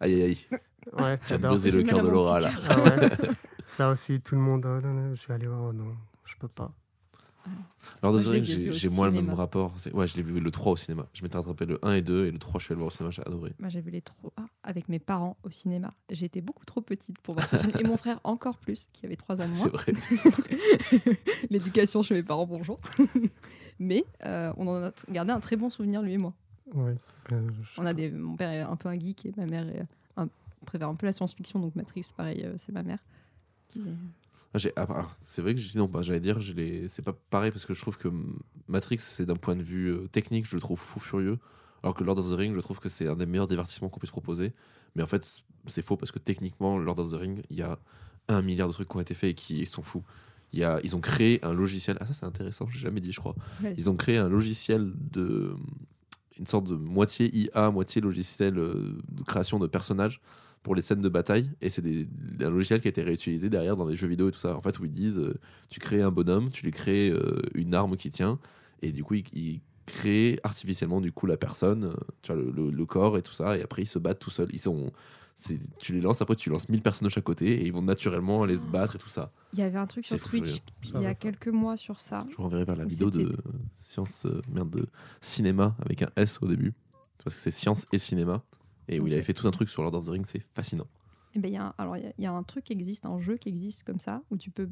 Aïe aïe aïe. Ouais, briser le cœur de Laura là. Ah ouais. Ça aussi, tout le monde. oh, non, non, je suis allé voir, oh non, je peux pas. Lord of the Rings, j'ai moins le même rapport. C'est- Ouais, je l'ai vu le 3 au cinéma. Je m'étais rattrapé le 1 et 2 et le 3 je suis allé le voir au cinéma, j'ai adoré. Moi, j'ai vu les trois avec mes parents au cinéma. J'étais beaucoup trop petite pour voir ce film. Et mon frère encore plus, qui avait 3 ans de C'est moins. vrai. L'éducation chez mes parents, bonjour. Mais euh, on en a gardé un très bon souvenir, lui et moi. Ouais. Euh, je- On a des... Mon père est un peu un geek et ma mère est un... préfère un peu la science-fiction, donc Matrix, pareil, euh, c'est ma mère. C'est vrai que j'ai- non, bah, j'allais dire, je c'est pas pareil parce que je trouve que Matrix, c'est d'un point de vue euh, technique, je le trouve fou furieux. Alors que Lord of the Rings, je trouve que c'est un des meilleurs divertissements qu'on puisse proposer. Mais en fait, c'est faux parce que techniquement, Lord of the Rings, il y a un milliard de trucs qui ont été faits et qui sont fous. Il y a, ils ont créé un logiciel. Ah, ça, c'est intéressant, j'ai jamais dit, je crois. Ouais, Ils ont créé un logiciel de. Une sorte de moitié IA, moitié logiciel euh, de création de personnages pour les scènes de bataille. Et c'est un logiciel qui a été réutilisé derrière dans les jeux vidéo et tout ça. En fait, où ils disent euh, tu crées un bonhomme, tu lui crées euh, une arme qui tient. Et du coup, ils, ils créent artificiellement du coup la personne, euh, tu vois, le, le- le corps et tout ça. Et après, ils se battent tout seuls. Ils sont. Tu les lances, après tu lances 1000 personnes de chaque côté et ils vont naturellement aller se battre et tout ça. Il y avait un truc sur Twitch il y a quelques mois sur ça. Je vous renverrai vers la vidéo de science, merde, de cinéma avec un S au début. Parce que c'est science et cinéma. Et où il avait fait tout un truc sur Lord of the Rings, c'est fascinant. Eh ben, il y a un- alors, il y, a- il y a un truc qui existe, un jeu qui existe comme ça, où tu peux,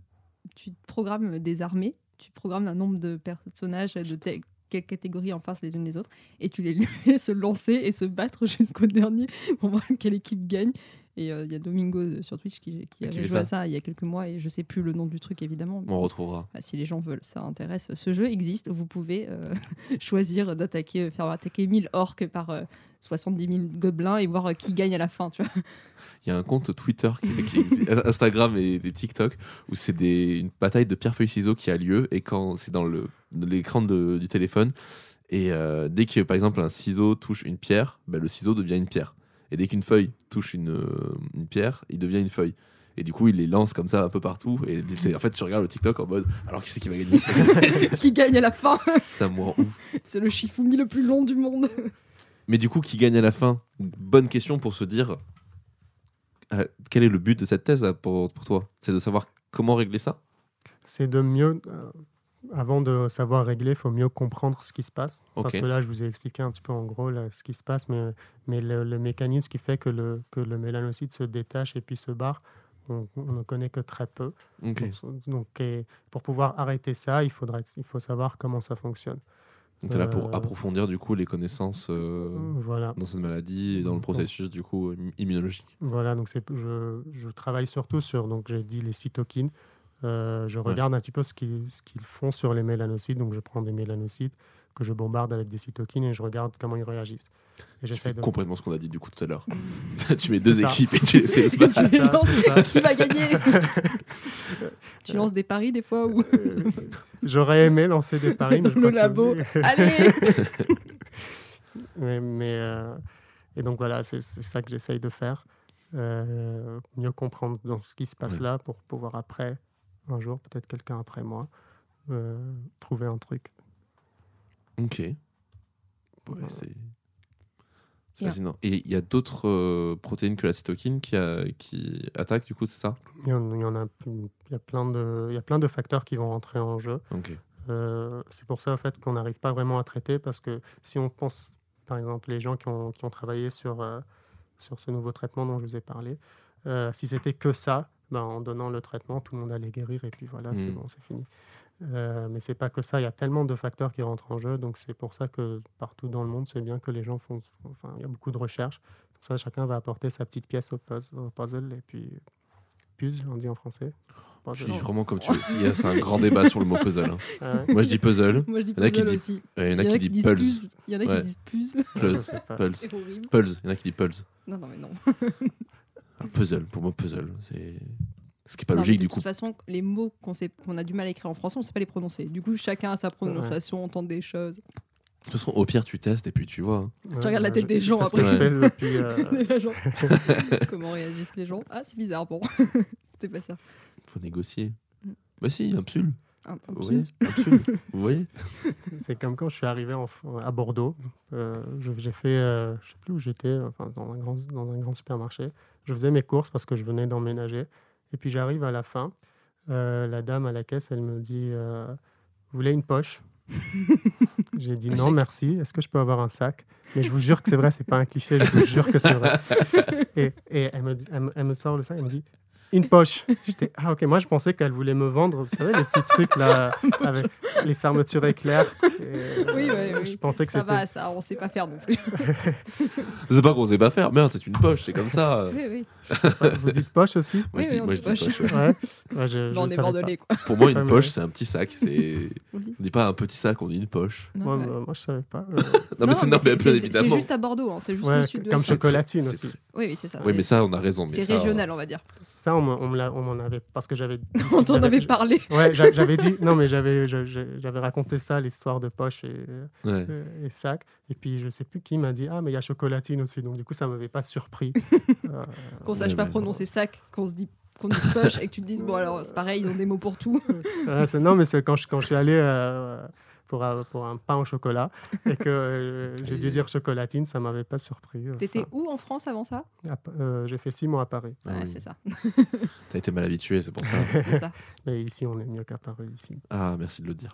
tu programmes des armées, tu programmes un nombre de personnages de telle catégorie en face les unes les autres, et tu les laisses se lancer et se battre jusqu'au dernier pour voir quelle équipe gagne. Et euh, il y a Domingo euh, sur Twitch qui, qui avait joué à ça. il y a quelques mois, et je sais plus le nom du truc évidemment. On retrouvera. bah, si les gens veulent, ça intéresse. Ce jeu existe. Vous pouvez euh, choisir d'attaquer, faire attaquer 1000 orques par euh, 70 000 gobelins et voir euh, qui gagne à la fin. Tu vois. Il y a un compte Twitter, qui, qui existe- Instagram et des TikTok où c'est une bataille de pierre-feuille-ciseaux qui a lieu et quand c'est dans l'écran du téléphone. Et euh, dès que par exemple un ciseau touche une pierre, bah, le ciseau devient une pierre. Et dès qu'une feuille touche une, euh, une pierre, il devient une feuille. Et du coup, il les lance comme ça un peu partout. Et en fait, tu regardes le TikTok en mode alors qui c'est qui va gagner? Qui gagne à la fin? Ça ouf. C'est le Shifumi le plus long du monde. Mais du coup, qui gagne à la fin? Bonne question pour se dire euh, quel est le but de cette thèse là, pour, pour toi? C'est de savoir comment régler ça? C'est de mieux. euh, avant de savoir régler, il faut mieux comprendre ce qui se passe. Parce que là, je vous ai expliqué un petit peu en gros là, ce qui se passe, mais, mais le, le mécanisme qui fait que le, que le mélanocyte se détache et puis se barre, on, on ne connaît que très peu. Donc, donc, et pour pouvoir arrêter ça, il, faudrait, il faut savoir comment ça fonctionne. Donc, tu es là pour Euh, approfondir du coup les connaissances euh, Voilà. dans cette maladie et dans le processus du coup im- immunologique. Voilà, donc c'est, je, je travaille surtout sur, donc j'ai dit les cytokines. Euh, je regarde un petit peu ce qu'ils, ce qu'ils font sur les mélanocytes. Donc je prends des mélanocytes que je bombarde avec des cytokines et je regarde comment ils réagissent. Et Tu j'essaie fais de. complètement ce qu'on a dit du coup tout à l'heure. tu mets deux ça. équipes et tu les fais se Tu battre. qui va gagner Tu lances des paris des fois ou Euh, J'aurais aimé lancer des paris, mais je Dans le que- labo. Allez mais, mais, euh, et donc voilà, c'est c'est ça que j'essaye de faire. Euh, mieux comprendre dans ce qui se passe Ouais. là pour pouvoir après, un jour, peut-être quelqu'un après moi, euh, trouver un truc. Ok. Ouais, Voilà. c'est fascinant. Et il y a d'autres euh, protéines que la cytokine qui, a- qui attaquent du coup, c'est ça? Il y en, il y en a, il y a plein de, il y a plein de facteurs qui vont rentrer en jeu. Ok. Euh, c'est pour ça en fait qu'on n'arrive pas vraiment à traiter parce que si on pense, par exemple, les gens qui ont, qui ont travaillé sur, euh, sur ce nouveau traitement dont je vous ai parlé, euh, si c'était que ça, ben, en donnant le traitement, tout le monde allait guérir et puis voilà, c'est Mm. bon, c'est fini. Euh, mais c'est pas que ça, il y a tellement de facteurs qui rentrent en jeu, donc c'est pour ça que partout dans le monde, c'est bien que les gens font, enfin, il y a beaucoup de recherches. Comme ça, chacun va apporter sa petite pièce au puzzle, au puzzle et puis puzzle, on dit en français. Je dis vraiment comme tu veux. Si, C'est un grand débat sur le mot puzzle. hein. Ah ouais. Moi, je dis puzzle. Moi, je dis Il y en a qui puzzle dit- aussi. Il y en a qui disent disent pulse. puzzle. Il y en a Ouais. qui disent puzzle. Puzzle. Pulse. Horrible. Pulse. Il y en a qui disent pulse. Non, non, mais non. Puzzle. Pour moi, puzzle. C'est ce qui est pas Non, mais logique de du toute coup. façon, les mots qu'on sait- qu'on a du mal à écrire en français, on sait pas les prononcer. Du coup, chacun a sa prononciation, on tente des choses. De toute façon, au pire, tu testes et puis tu vois. hein. Ouais, regardes la ouais, tête je- des gens après. depuis, euh, gens. Comment réagissent les gens Ah, c'est bizarre, bon. C'était pas ça. Faut négocier. Mm. Bah si, un psul. Un, un Vous voyez puzzle. Un psul. Vous voyez C'est comme quand je suis arrivé en- à Bordeaux. Euh, j'ai fait, euh, je sais plus où j'étais, enfin dans un, grand, dans un grand supermarché. Je faisais mes courses parce que je venais d'emménager. Et puis j'arrive à la fin. Euh, la dame à la caisse, elle me dit euh, Vous voulez une poche? J'ai dit non, merci. Est-ce que je peux avoir un sac? Mais je vous jure que c'est vrai, c'est pas un cliché. Je vous jure que c'est vrai. Et, et elle, me, dit- elle, me, elle me sort le sac, elle me dit une poche. J'étais ah ok. Moi je pensais qu'elle voulait me vendre, vous savez les petits trucs là avec les fermetures éclairs. Et, Oui, oui, euh, oui. Je pensais que Ça c'était. va, ça, on sait pas faire non plus. C'est pas qu'on sait pas faire. Merde, c'est une poche. C'est comme ça. oui, oui. Vous dites poche aussi Moi, je Oui, dis, oui, on moi, je dis poche. poche. ouais. Ouais. Ouais, je, je on est bordelais, quoi. Pour moi, une poche, c'est un petit sac. C'est. Oui. On dit pas un petit sac, on dit une poche. Non, Moi, ouais. moi, je savais pas. Euh, Non, mais c'est non, mais bien c'est- c'est juste à Bordeaux, hein, c'est juste au sud de comme la- chocolatine aussi. Oui, oui, c'est ça. Oui, mais ça, on a raison. C'est euh, régional, on va dire. Ça, on, me- on me l'a- on m'en avait parce que j'avais. On t'en avait parlé. Ouais, j'a- j'avais dit non, mais j'avais j'avais raconté ça, l'histoire de poche et, Ouais. euh, et sac. Et puis je sais plus qui m'a dit ah mais il y a chocolatine aussi. Donc du coup ça m'avait pas surpris. Euh, Qu'on sache Ouais, pas ouais. prononcer sac, qu'on se dit qu'on dise poche et que tu te dises bon alors c'est pareil ils ont des mots pour tout. non mais c'est quand je quand je suis allé euh, pour un, pour un pain au chocolat et que euh, j'ai dû dire chocolatine, ça m'avait pas surpris. euh, T'étais enfin, où en France avant ça? Euh, j'ai fait six mois à Paris. Ah oui. c'est ça, T'as été mal habitué, c'est pour ça. Mais ici on est mieux qu'à Paris ici. Ah, merci de le dire.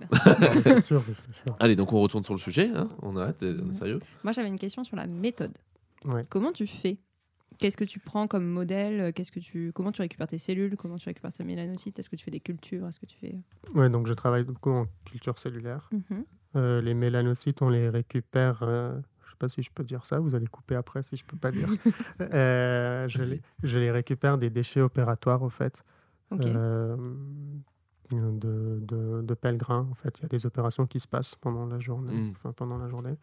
bien sûr, bien sûr. Allez, donc on retourne sur le sujet. hein. On arrête, on est sérieux Moi j'avais une question sur la méthode. Ouais. Comment tu fais Qu'est-ce que tu prends comme modèle Qu'est-ce que tu comment tu récupères tes cellules Comment tu récupères tes mélanocytes Est-ce que tu fais des cultures Est-ce que tu fais Ouais, donc je travaille beaucoup en culture cellulaire. Mhm. Euh, les mélanocytes, on les récupère. euh, je sais pas si je peux dire ça. Vous allez couper après si je peux pas dire. Euh, je, les, je les récupère des déchets opératoires, au fait, euh, de, de, de pèlerins. En fait, il y a des opérations qui se passent pendant la journée. Mm. Enfin, pendant la journée.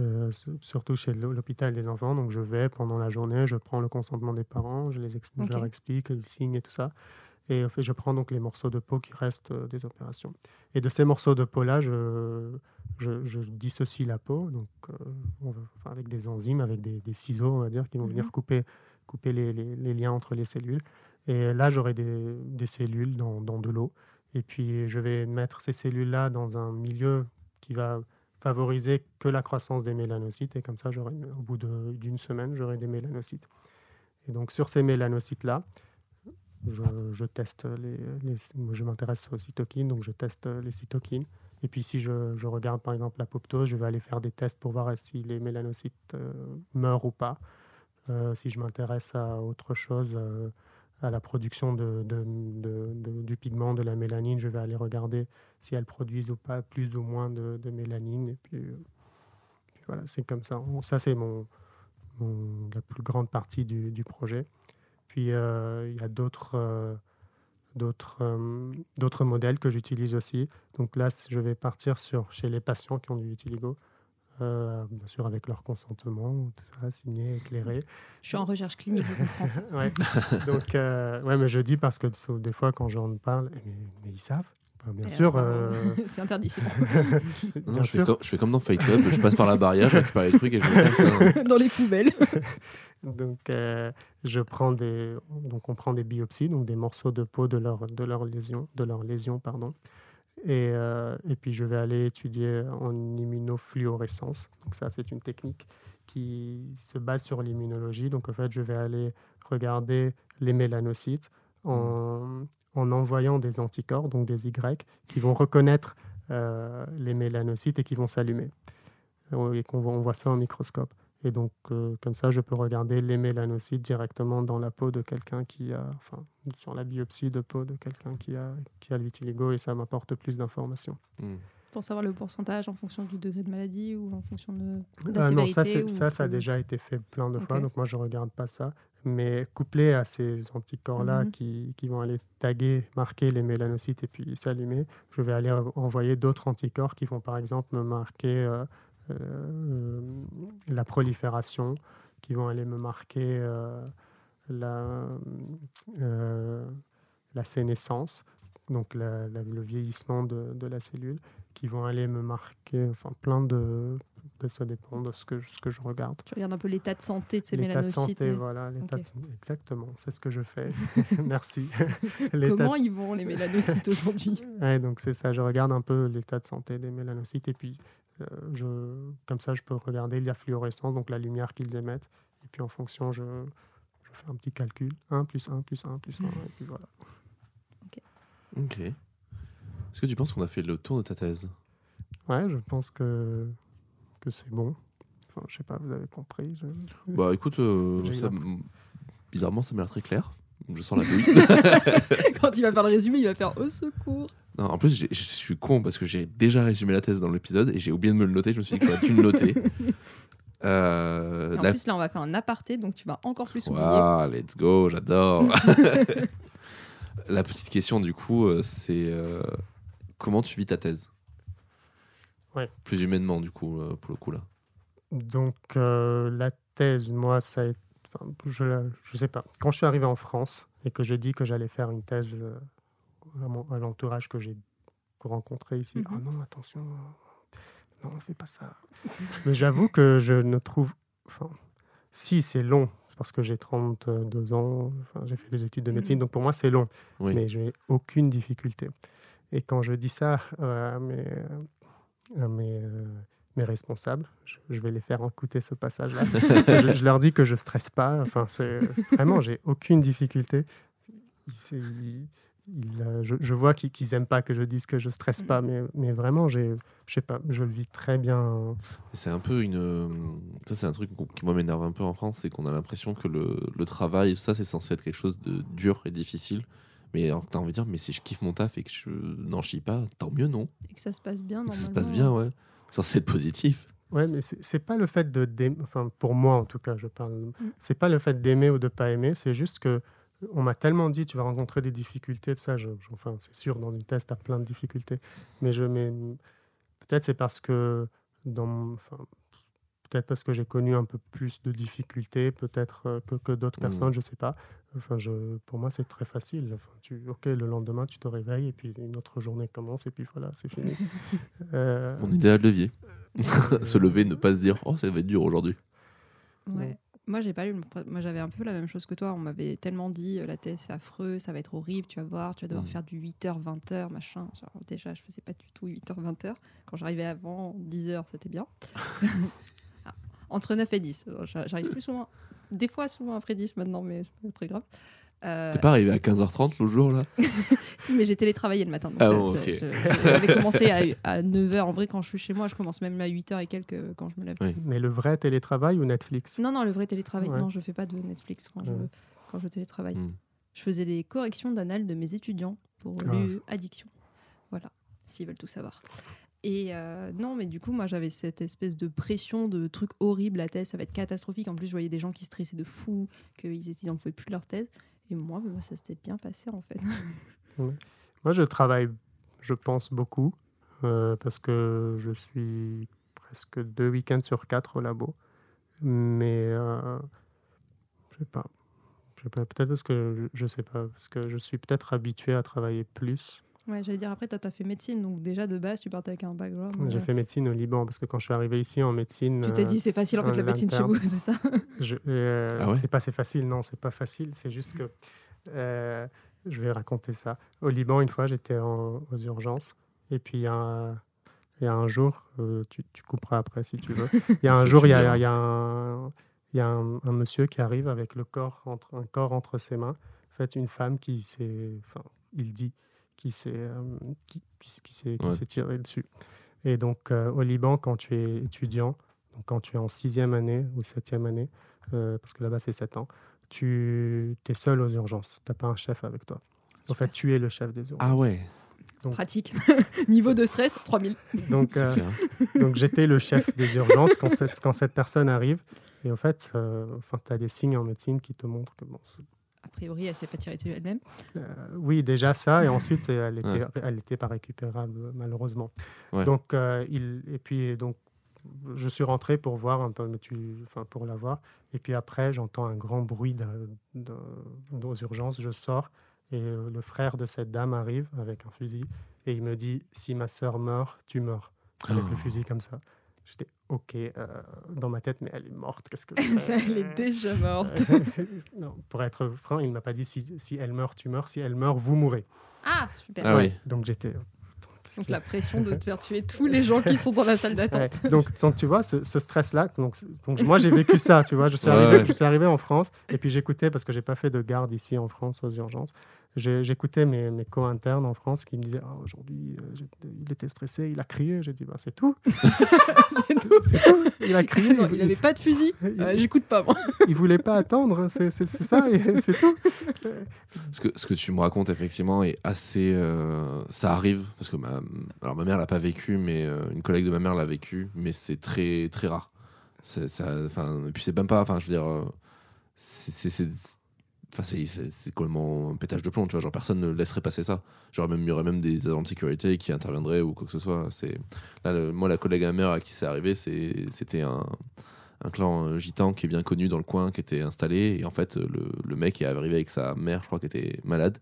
Euh, su- surtout chez l'hô- l'hôpital des enfants. Donc, je vais pendant la journée, je prends le consentement des parents, je, les expl- je leur explique, ils signent et tout ça. Et en fait, je prends donc les morceaux de peau qui restent euh, des opérations. Et de ces morceaux de peau-là, je, je, je dissocie la peau, donc euh, on va- enfin, avec des enzymes, avec des, des ciseaux, on va dire, qui vont venir Mhm. couper, couper les, les- les liens entre les cellules. Et là, j'aurai des, des cellules dans, dans de l'eau. Et puis, je vais mettre ces cellules-là dans un milieu qui va favoriser que la croissance des mélanocytes. Et comme ça, au bout d'une semaine, j'aurai des mélanocytes. Et donc, sur ces mélanocytes-là, je, je teste les, les- je m'intéresse aux cytokines, donc je teste les cytokines. Et puis si je, je regarde par exemple l'apoptose, je vais aller faire des tests pour voir si les mélanocytes euh, meurent ou pas. Euh, si je m'intéresse à autre chose, euh, à la production du pigment, de la mélanine, je vais aller regarder si elles produisent ou pas plus ou moins de, mélanine. Et euh, puis voilà, c'est comme ça. Ça, c'est mon, la plus grande partie du, projet. Puis euh, il y a d'autres euh, d'autres euh, d'autres modèles que j'utilise aussi. Donc là, je vais partir sur chez les patients qui ont du vitiligo, euh, bien sûr avec leur consentement, tout ça, signé, éclairé. Je suis en recherche clinique, je comprends ça. ouais. Donc euh, ouais, mais je dis parce que des fois quand j'en parle, mais, mais ils savent. Bien Et sûr. euh, c'est interdit, c'est bon. Non, je, fais comme, je fais comme dans Fight Club, je passe par la barrière, je récupère les trucs et je casse. hein. Dans les poubelles. Donc, euh, je prends des, donc on prend des biopsies, donc des morceaux de peau de leur, de leur lésion, de leur lésion, pardon. Et, euh, et puis, je vais aller étudier en immunofluorescence. Donc, ça, c'est une technique qui se base sur l'immunologie. Donc, en fait, je vais aller regarder les mélanocytes en, en envoyant des anticorps, donc des Y, qui vont reconnaître euh, les mélanocytes et qui vont s'allumer. Euh, Et qu'on on voit ça au microscope. Et donc, euh, comme ça, je peux regarder les mélanocytes directement dans la peau de quelqu'un qui a, enfin, sur la biopsie de peau de quelqu'un qui a, qui a le vitiligo et ça m'apporte plus d'informations. Hmm. Pour savoir le pourcentage en fonction du degré de maladie ou en fonction de, de la Ah non, ça, ou ça, ça a déjà été fait plein de fois, donc moi, je regarde pas ça. Mais couplé à ces anticorps-là Mhm. qui, qui vont aller taguer, marquer les mélanocytes et puis s'allumer, je vais aller en- envoyer d'autres anticorps qui vont par exemple me marquer euh, euh, la prolifération, qui vont aller me marquer euh, la, euh, la sénescence, donc la- la- le vieillissement de, de la cellule, qui vont aller me marquer, enfin plein de, de- ça dépend de ce que, ce que je regarde. Tu regardes un peu l'état de santé de ces L'état de mélanocytes. santé, voilà. l'état Ok. de- Exactement, c'est ce que je fais. Merci. Comment ils vont les mélanocytes aujourd'hui? Ouais, donc c'est ça, je regarde un peu l'état de santé des mélanocytes et puis euh, je, comme ça je peux regarder la fluorescence, donc la lumière qu'ils émettent. Et puis en fonction, je, je fais un petit calcul. 1 plus 1 plus 1 plus 1. Et puis voilà. Ok. Est-ce que tu penses qu'on a fait le tour de ta thèse? Ouais, je pense que, que c'est bon. Enfin, je sais pas, vous avez compris. je- Bah écoute, euh, ça bizarrement, ça m'a l'air très clair. Je sens la douille. Quand il va faire le résumé, il va faire au secour. Non, en plus, j'ai- je suis con parce que j'ai déjà résumé la thèse dans l'épisode et j'ai oublié de me le noter. Je me suis dit que j'aurais dû le noter. Euh, En la- plus, là, on va faire un aparté, donc tu vas encore plus oublier. Waouh, let's go, j'adore. la petite question, du coup, euh, c'est euh, comment tu vis ta thèse? Ouais. Plus humainement, du coup, pour le coup, là. Donc euh, la thèse, moi, ça a été- enfin, je, je sais pas. Quand je suis arrivé en France et que j'ai dit que j'allais faire une thèse euh, à, l'entourage que j'ai rencontré ici, ah non, attention, non, on fait pas ça. Mais j'avoue que je ne trouve, enfin, si c'est long, parce que j'ai 32 ans, enfin, j'ai fait des études de médecine, Mhm. donc pour moi c'est long, Oui. mais j'ai aucune difficulté. Et quand je dis ça euh, à mes, à mes, euh, mes responsables, je, je vais les faire écouter ce passage-là. je, je leur dis que je stresse pas. Enfin, c'est vraiment, j'ai aucune difficulté. Ils- euh, je, je vois qu'ils qu'ils aiment pas que je dise que je stresse pas, mais, mais vraiment, je sais pas, je le vis très bien. C'est un peu une. Ça, c'est un truc qui moi m'énerve un peu en France, c'est qu'on a l'impression que le, le travail, tout ça, c'est censé être quelque chose de dur et difficile. Mais alors, t'as envie de dire, mais si je kiffe mon taf et que je n'en chie pas, tant mieux, non? Et que ça se passe bien, Que normalement. ça se passe bien, ouais. C'est censé être positif. Ouais, mais c'est pas le fait de, d'aimer- enfin pour moi en tout cas, je parle. Mm. C'est pas le fait d'aimer ou de pas aimer, c'est juste que on m'a tellement dit tu vas rencontrer des difficultés, tout ça. Je, je- enfin, c'est sûr dans une thèse t'as plein de difficultés, mais je mets peut-être c'est parce que dans, enfin peut-être parce que j'ai connu un peu plus de difficultés, peut-être euh, que, que d'autres Mm. personnes, je sais pas. Enfin, je, pour moi c'est très facile. Enfin, tu, ok, le lendemain tu te réveilles et puis une autre journée commence et puis voilà, c'est fini. Euh, Mon idéal de vie. se lever, ne pas se dire, oh, ça va être dur aujourd'hui. Ouais. Moi, j'ai pas le- Moi, j'avais un peu la même chose que toi. On m'avait tellement dit euh, la thèse, c'est affreux, ça va être horrible, tu vas voir, tu vas devoir Mm. faire du 8h, 20h, machin. Genre, déjà, je faisais pas du tout 8h, 20h. Quand j'arrivais avant 10h, c'était bien. Ah, Entre 9 et 10. Alors, j'a- J'arrive plus souvent. Des fois, souvent après 10 maintenant, mais c'est pas très grave. Euh, T'es pas arrivé à 15h30 l'autre jour, là si, mais j'ai télétravaillé le matin. donc Ah ça- bon, ça- ok. je- J'avais commencé à, à 9h. En vrai, quand je suis chez moi, je commence même à 8h et quelques quand je me lève. Mais le vrai télétravail ou Netflix? Non, non, le vrai télétravail. Ouais. Non, je fais pas de Netflix quand, je, Ouais. quand je télétravaille. Mm. Je faisais des corrections d'annales de mes étudiants pour Ah. l'addiction. Voilà, s'ils veulent tout savoir. Et euh, non, mais du coup, moi, j'avais cette espèce de pression de trucs horribles. La thèse, ça va être catastrophique. En plus, je voyais des gens qui stressaient de fou, qu'ils n'en pouvaient plus de leur thèse. Et moi, bah, ça s'était bien passé, en fait. Moi, je travaille, je pense, beaucoup euh, parce que je suis presque deux week-ends sur quatre au labo. Mais euh, je sais pas. Sais pas, peut-être parce que je, je sais pas, parce que je suis peut-être habitué à travailler plus. Ouais, j'allais dire, après, toi, t'as fait médecine. Donc, déjà, de base, tu partais avec un background. J'ai euh, fait médecine au Liban parce que quand je suis arrivé ici en médecine, Tu t'es euh, dit, c'est facile, en fait, la médecine chez vous, c'est ça? Euh, Ah ouais? c'est pas c'est facile, non, c'est pas facile. C'est juste que euh, je vais raconter ça. Au Liban, une fois, j'étais aux urgences et puis il y a un, il y a un jour, euh, tu, tu couperas après si tu veux. Il y a un jour, tu il y a, il y a un, il y a un, un monsieur qui arrive avec le corps entre un corps entre ses mains. En fait, une femme qui s'est, enfin, il dit, qui s'est, euh, qui, qui, qui s'est, qui Ouais. s'est tiré dessus. Et donc, euh, au Liban, quand tu es étudiant, donc quand tu es en sixième année ou septième année, euh, parce que là-bas c'est sept ans, tu es seul aux urgences. Tu n'as pas un chef avec toi. En fait, tu es le chef des urgences. Ah ouais. Donc- Pratique. Niveau de stress, 3000. Donc, euh, donc j'étais le chef des urgences quand cette, quand cette personne arrive. Et en fait, euh, enfin, tu as des signes en médecine qui te montrent que bon, A priori, elle s'est pas tirée dessus elle-même. Euh, oui, déjà ça, et ensuite elle était, elle était pas récupérable malheureusement. Ouais. Donc euh, il et puis donc je suis rentré pour voir un peu, mais tu, enfin pour la voir. Et puis après j'entends un grand bruit aux urgences. Je sors et euh, le frère de cette dame arrive avec un fusil et il me dit si ma sœur meurt, tu meurs avec le Oh. fusil comme ça. J'étais ok euh, dans ma tête, mais elle est morte. Qu'est-ce que Ça, elle est déjà morte. non, pour être franc, il m'a pas dit si, si elle meurt, tu meurs. Si elle meurt, vous mourrez. Ah, super. Ah oui. Donc j'étais. Donc la pression de te faire tuer tous les gens qui sont dans la salle Ouais. d'attente. Donc, donc tu vois, ce, ce stress-là, donc, donc moi j'ai vécu ça, tu vois, je suis, Ouais, arrivé, ouais. je suis arrivé en France et puis j'écoutais, parce que j'ai pas fait de garde ici en France aux urgences, j'écoutais mes, mes co-internes en France qui me disaient Ah, aujourd'hui euh, il était stressé, il a crié, j'ai dit bah, c'est tout, C'est tout. c'est tout, il a crié, Non, il, il avait pas de fusil. il- Euh, J'écoute pas, moi. il voulait pas attendre, c'est ça, et c'est tout. Ce que, ce que tu me racontes effectivement est assez. euh, ça arrive parce que ma, alors ma mère l'a pas vécu, mais euh, une collègue de ma mère l'a vécu, mais c'est très très rare. C'est, ça, enfin, et puis c'est même pas. Enfin, je veux dire, euh, c'est- enfin, c'est, complètement un pétage de plomb. Tu vois, genre personne ne laisserait passer ça. Genre même il y aurait même des agents de sécurité qui interviendraient ou quoi que ce soit. C'est là, le- moi la collègue à mère à qui c'est arrivé, c'était un un clan euh, gitan qui est bien connu dans le coin, qui était installé. Et en fait, le, le mec est arrivé avec sa mère, je crois, qui était malade.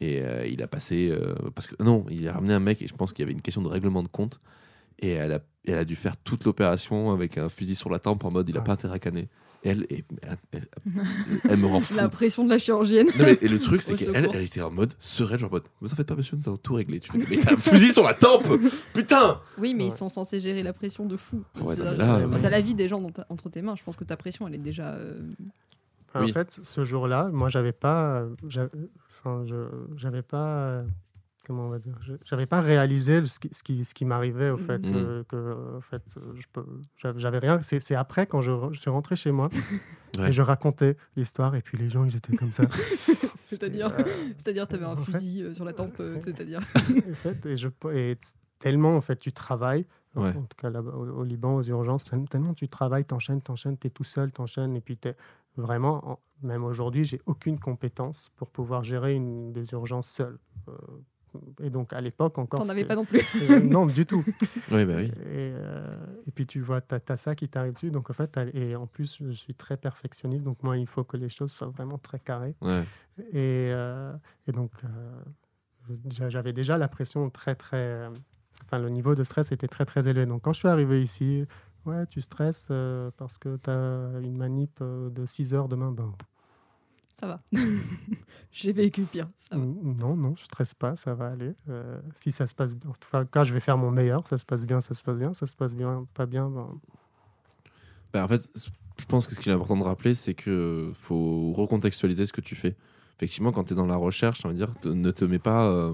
Et euh, il a passé. euh, parce que non, il a ramené un mec et je pense qu'il y avait une question de règlement de compte. Et elle a, elle a dû faire toute l'opération avec un fusil sur la tempe en mode il a Ouais. pas intérêt à canner. Elle, et- elle, elle- me rend fou. La pression de la chirurgienne. Non, mais- et le truc, c'est qu'elle elle était en mode sereine, genre en mode vous en faites pas, monsieur, nous avons tout réglé. Tu fais, mais t'as un fusil sur la tempe Putain Oui, mais Ouais. ils sont censés gérer la pression de fou. Ouais, C'est- non, mais là, quand ouais. t'as la vie des gens dans ta- entre tes mains, je pense que ta pression, elle est déjà. euh, Oui. En fait, ce jour-là, moi, j'avais pas, j'avais- enfin, je, j'avais pas, comment on va dire, je- j'avais pas réalisé ce qui, ce qui, ce qui m'arrivait au fait, Mhm. euh, que, euh, en fait, euh, je peux, j'avais rien. C'est, c'est après quand je, re- je suis rentré chez moi Ouais. et je racontais l'histoire et puis les gens ils étaient comme ça. C'est-à-dire, Euh, c'est-à-dire, t'avais un fait- fusil euh, sur la tempe. euh, Ouais. C'est-à-dire. en fait, et je et tellement en fait tu travailles. en- Ouais. En tout cas, là-bas, au, au Liban, aux urgences, tel- tellement tu travailles, t'enchaînes, t'enchaînes, t'es tout seul, t'enchaînes, et puis t'es vraiment, en- même aujourd'hui, j'ai aucune compétence pour pouvoir gérer une des urgences seul. Euh, et donc, à l'époque encore. T'en avais pas non plus. Euh, non, du tout. Oui, bah oui. Et, euh, et puis tu vois, tu as, ça qui t'arrive dessus. Donc en fait, t'as- et en plus, je suis très perfectionniste. Donc moi, il faut que les choses soient vraiment très carrées. Ouais. Et, euh, et donc, euh, j'a- j'avais déjà la pression très, très. Enfin, le niveau de stress était très, très élevé. Donc quand je suis arrivé ici, ouais, tu stresses euh, parce que tu as une manip de 6 heures demain. Ben, Ça va. J'ai vécu pire. Ça va. n- non, non, je stresse pas, ça va aller. Euh, si ça se passe bien, enfin, quand je vais faire mon meilleur, ça se passe bien, ça se passe bien, ça se passe bien, pas bien, ben, Bah, en fait, je pense que ce qu'il est important de rappeler, c'est que faut recontextualiser ce que tu fais. Effectivement, quand tu es dans la recherche, ça veut dire te- ne te mets pas euh,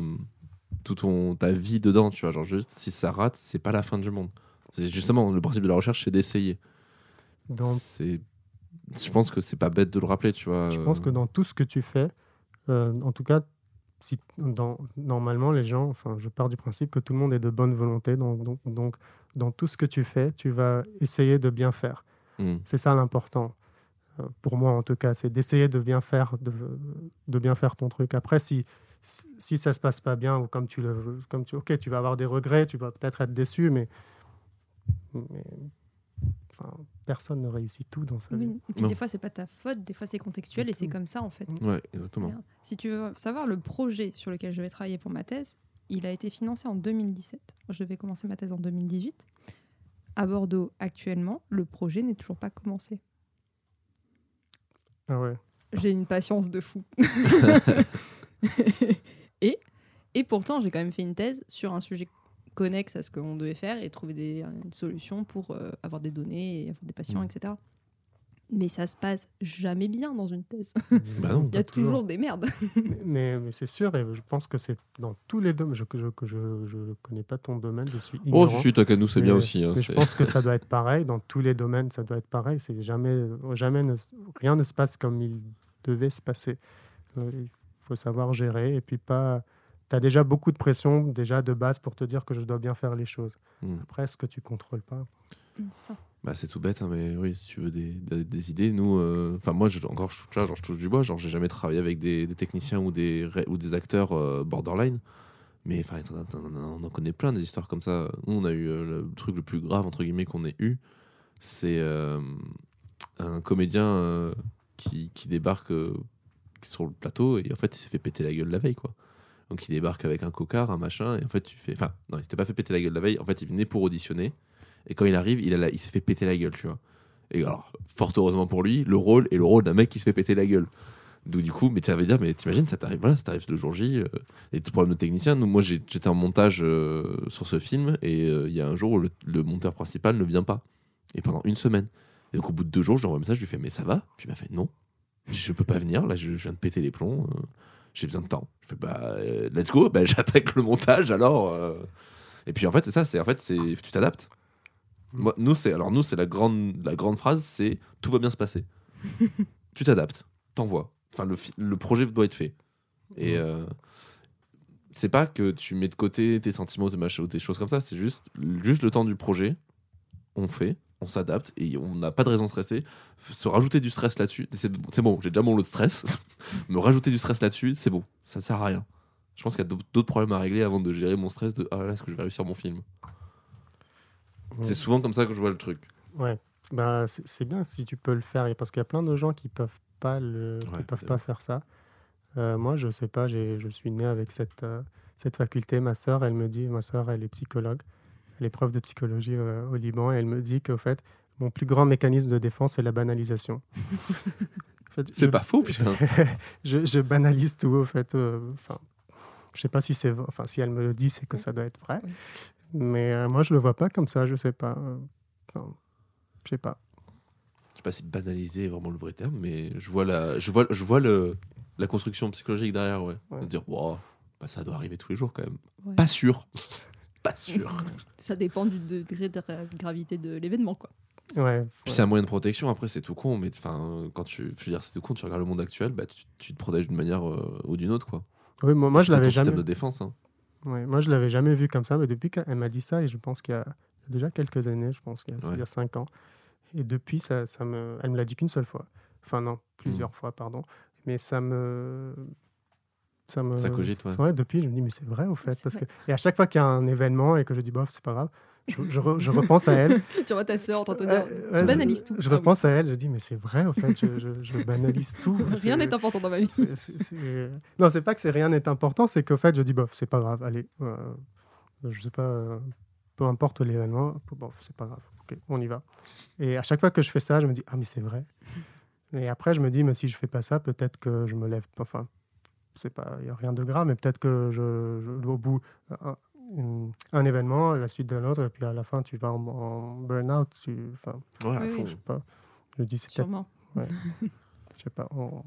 toute ton, ta vie dedans, tu vois. Genre, juste, si ça rate, c'est pas la fin du monde. C'est justement le principe de la recherche, c'est d'essayer. dans C'est, je pense que c'est pas bête de le rappeler, tu vois. Je pense que dans tout ce que tu fais, euh, en tout cas, si, dans, normalement, les gens, enfin, je pars du principe que tout le monde est de bonne volonté. Donc, donc, donc, dans tout ce que tu fais, tu vas essayer de bien faire. Hmm. C'est ça l'important. Euh, pour moi, en tout cas, c'est d'essayer de bien faire, de, de bien faire ton truc. Après, si, si, si ça se passe pas bien ou comme tu le comme tu, ok, tu vas avoir des regrets, tu vas peut-être être déçu, mais, mais enfin, personne ne réussit tout dans sa vie. Oui. Et puis Non. des fois, c'est pas ta faute, des fois, c'est contextuel et c'est comme ça en fait. Ouais, exactement. Si tu veux savoir le projet sur lequel je vais travailler pour ma thèse, il a été financé en 2017. Je vais commencer ma thèse en 2018. À Bordeaux, actuellement, le projet n'est toujours pas commencé. Ah ouais. J'ai une patience de fou. et, et pourtant, j'ai quand même fait une thèse sur un sujet connexe à ce qu'on devait faire et trouver des, une solution pour euh, avoir des données et avoir des patients, Mm. etc. Mais ça se passe jamais bien dans une thèse. Bah non. Il y a toujours. toujours des merdes. mais, mais, mais c'est sûr, et je pense que c'est dans tous les domaines. Je que je, je, je connais pas ton domaine, je suis Oh, ignorant. si, si, t'as qu'à nous, c'est bien aussi. hein, mais je pense que ça doit être pareil dans tous les domaines. Ça doit être pareil. C'est jamais, jamais, ne- rien ne se passe comme il devait se passer. Euh, Il faut savoir gérer et puis pas, tu as déjà beaucoup de pression, déjà de base, pour te dire que je dois bien faire les choses. Hmm. Après, ce que tu contrôles pas? Ça. Bah, c'est tout bête, hein, mais oui, si tu veux des, des- des idées, nous, euh, enfin moi, je, encore, je, tu vois, genre, je touche du bois, genre, j'ai jamais travaillé avec des, des techniciens ou des, ou des acteurs euh, borderline, mais enfin, on en connaît plein des histoires comme ça. Nous, on a eu euh, le truc le plus grave entre guillemets qu'on ait eu, c'est euh, un comédien euh, qui, qui débarque euh, sur le plateau et en fait, il s'est fait péter la gueule la veille, quoi. Donc, il débarque avec un cocard, un machin, et en fait, tu fais, enfin, non, il s'était pas fait péter la gueule la veille. En fait, il venait pour auditionner. Et quand il arrive, il, il s'est fait péter la gueule, tu vois. Et alors, fort heureusement pour lui, le rôle est le rôle d'un mec qui se fait péter la gueule. Donc du coup, mais ça veut dire, mais t'imagines, ça t'arrive, voilà, ça t'arrive le jour J. euh, et tout problème de technicien. Moi, j'étais en montage euh, sur ce film, et euh, il y a un jour où le, monteur principal ne vient pas. Et pendant une semaine. Et donc au bout de deux jours, j'envoie un message, je lui fais, mais ça va? Puis il m'a fait, non, je peux pas venir. Là, je, je viens de péter les plombs. J'ai besoin de temps. Je fais, bah, euh, let's go. Bah, j'attaque le montage alors. euh. Et puis en fait, c'est ça. C'est en fait, c'est tu t'adaptes. Moi, nous, c'est alors nous, c'est la grande, la grande phrase, c'est tout va bien se passer. tu t'adaptes, t'envoies. Enfin, le, le projet doit être fait. Et euh, c'est pas que tu mets de côté tes sentiments, tes machins ou tes choses comme ça. C'est juste, juste le temps du projet. On fait, on s'adapte et on n'a pas de raison de stresser. Se rajouter du stress là-dessus, c'est bon. j'ai déjà mon lot de stress. Me rajouter du stress là-dessus, c'est bon. Ça sert à rien. Je pense qu'il y a d'autres problèmes à régler avant de gérer mon stress de ah là, est-ce que je vais réussir mon film? C'est souvent comme ça que je vois le truc. Ouais, bah, c'est bien si tu peux le faire, et parce qu'il y a plein de gens qui peuvent pas le, qui peuvent pas faire ça. Euh, moi, je sais pas, je suis né avec cette, euh, cette faculté. Ma sœur, elle me dit, ma sœur, elle est psychologue, elle est prof de psychologie euh, au Liban, et elle me dit qu'au fait, mon plus grand mécanisme de défense, c'est la banalisation. En fait, C'est je- pas faux, putain. je, je banalise tout, au fait. euh, Enfin, je sais pas si c'est, enfin, si elle me le dit, c'est que ça doit être vrai. Mais euh, moi, je le vois pas comme ça. Je sais pas. Enfin, je sais pas. je sais pas si banaliser est vraiment le vrai terme, mais je vois la, je vois, je vois le, la construction psychologique derrière, ouais. Ouais. Se dire, wow, bah, ça doit arriver tous les jours quand même. Ouais. Pas sûr. Pas sûr. Ça dépend du degré de gra- gravité de l'événement, quoi. Ouais. Puis c'est un moyen de protection, après c'est tout con, mais enfin, quand tu, je veux dire, c'est tout con, tu regardes le monde actuel, bah, tu, tu te protèges d'une manière euh, ou d'une autre, quoi. Oui, moi, je l'avais jamais. système de défense, hein. Ouais, moi, je l'avais jamais vu comme ça, mais depuis qu'elle m'a dit ça, et je pense qu'il y a il y a déjà quelques années, je pense qu'il y a, Ouais. il y a cinq ans, et depuis, ça, ça me, elle me l'a dit qu'une seule fois. Enfin non, plusieurs Mm. fois, pardon. Mais ça me, ça me, Ça cogite, ouais. depuis, je me dis mais c'est vrai au fait, C'est parce vrai. que et à chaque fois qu'il y a un événement et que je dis bof, c'est pas grave, je, je re- je repense à elle. tu vois ta sœur en train de te dire, Euh, tu banalises tout. Je Ah repense à elle, je dis mais c'est vrai au fait, je, je- je banalise tout. Rien n'est important dans ma vie. c'est- c'est- c'est- Non, c'est pas que c'est rien n'est important, c'est qu'au fait, je dis, bof, c'est pas grave, allez, euh, je sais pas, euh, peu importe l'événement, bof, c'est pas grave, ok, on y va. Et à chaque fois que je fais ça, je me dis, ah, mais c'est vrai. Et après, je me dis, mais si je fais pas ça, peut-être que je me lève, enfin, c'est pas, il y a rien de grave, mais peut-être que je, je- au bout, un, un événement, la suite de l'autre, et puis à la fin, tu vas en, en burn-out, tu, enfin, Ouais, Oui, je sais pas. Je dis, c'est Sûrement. je sais pas, on-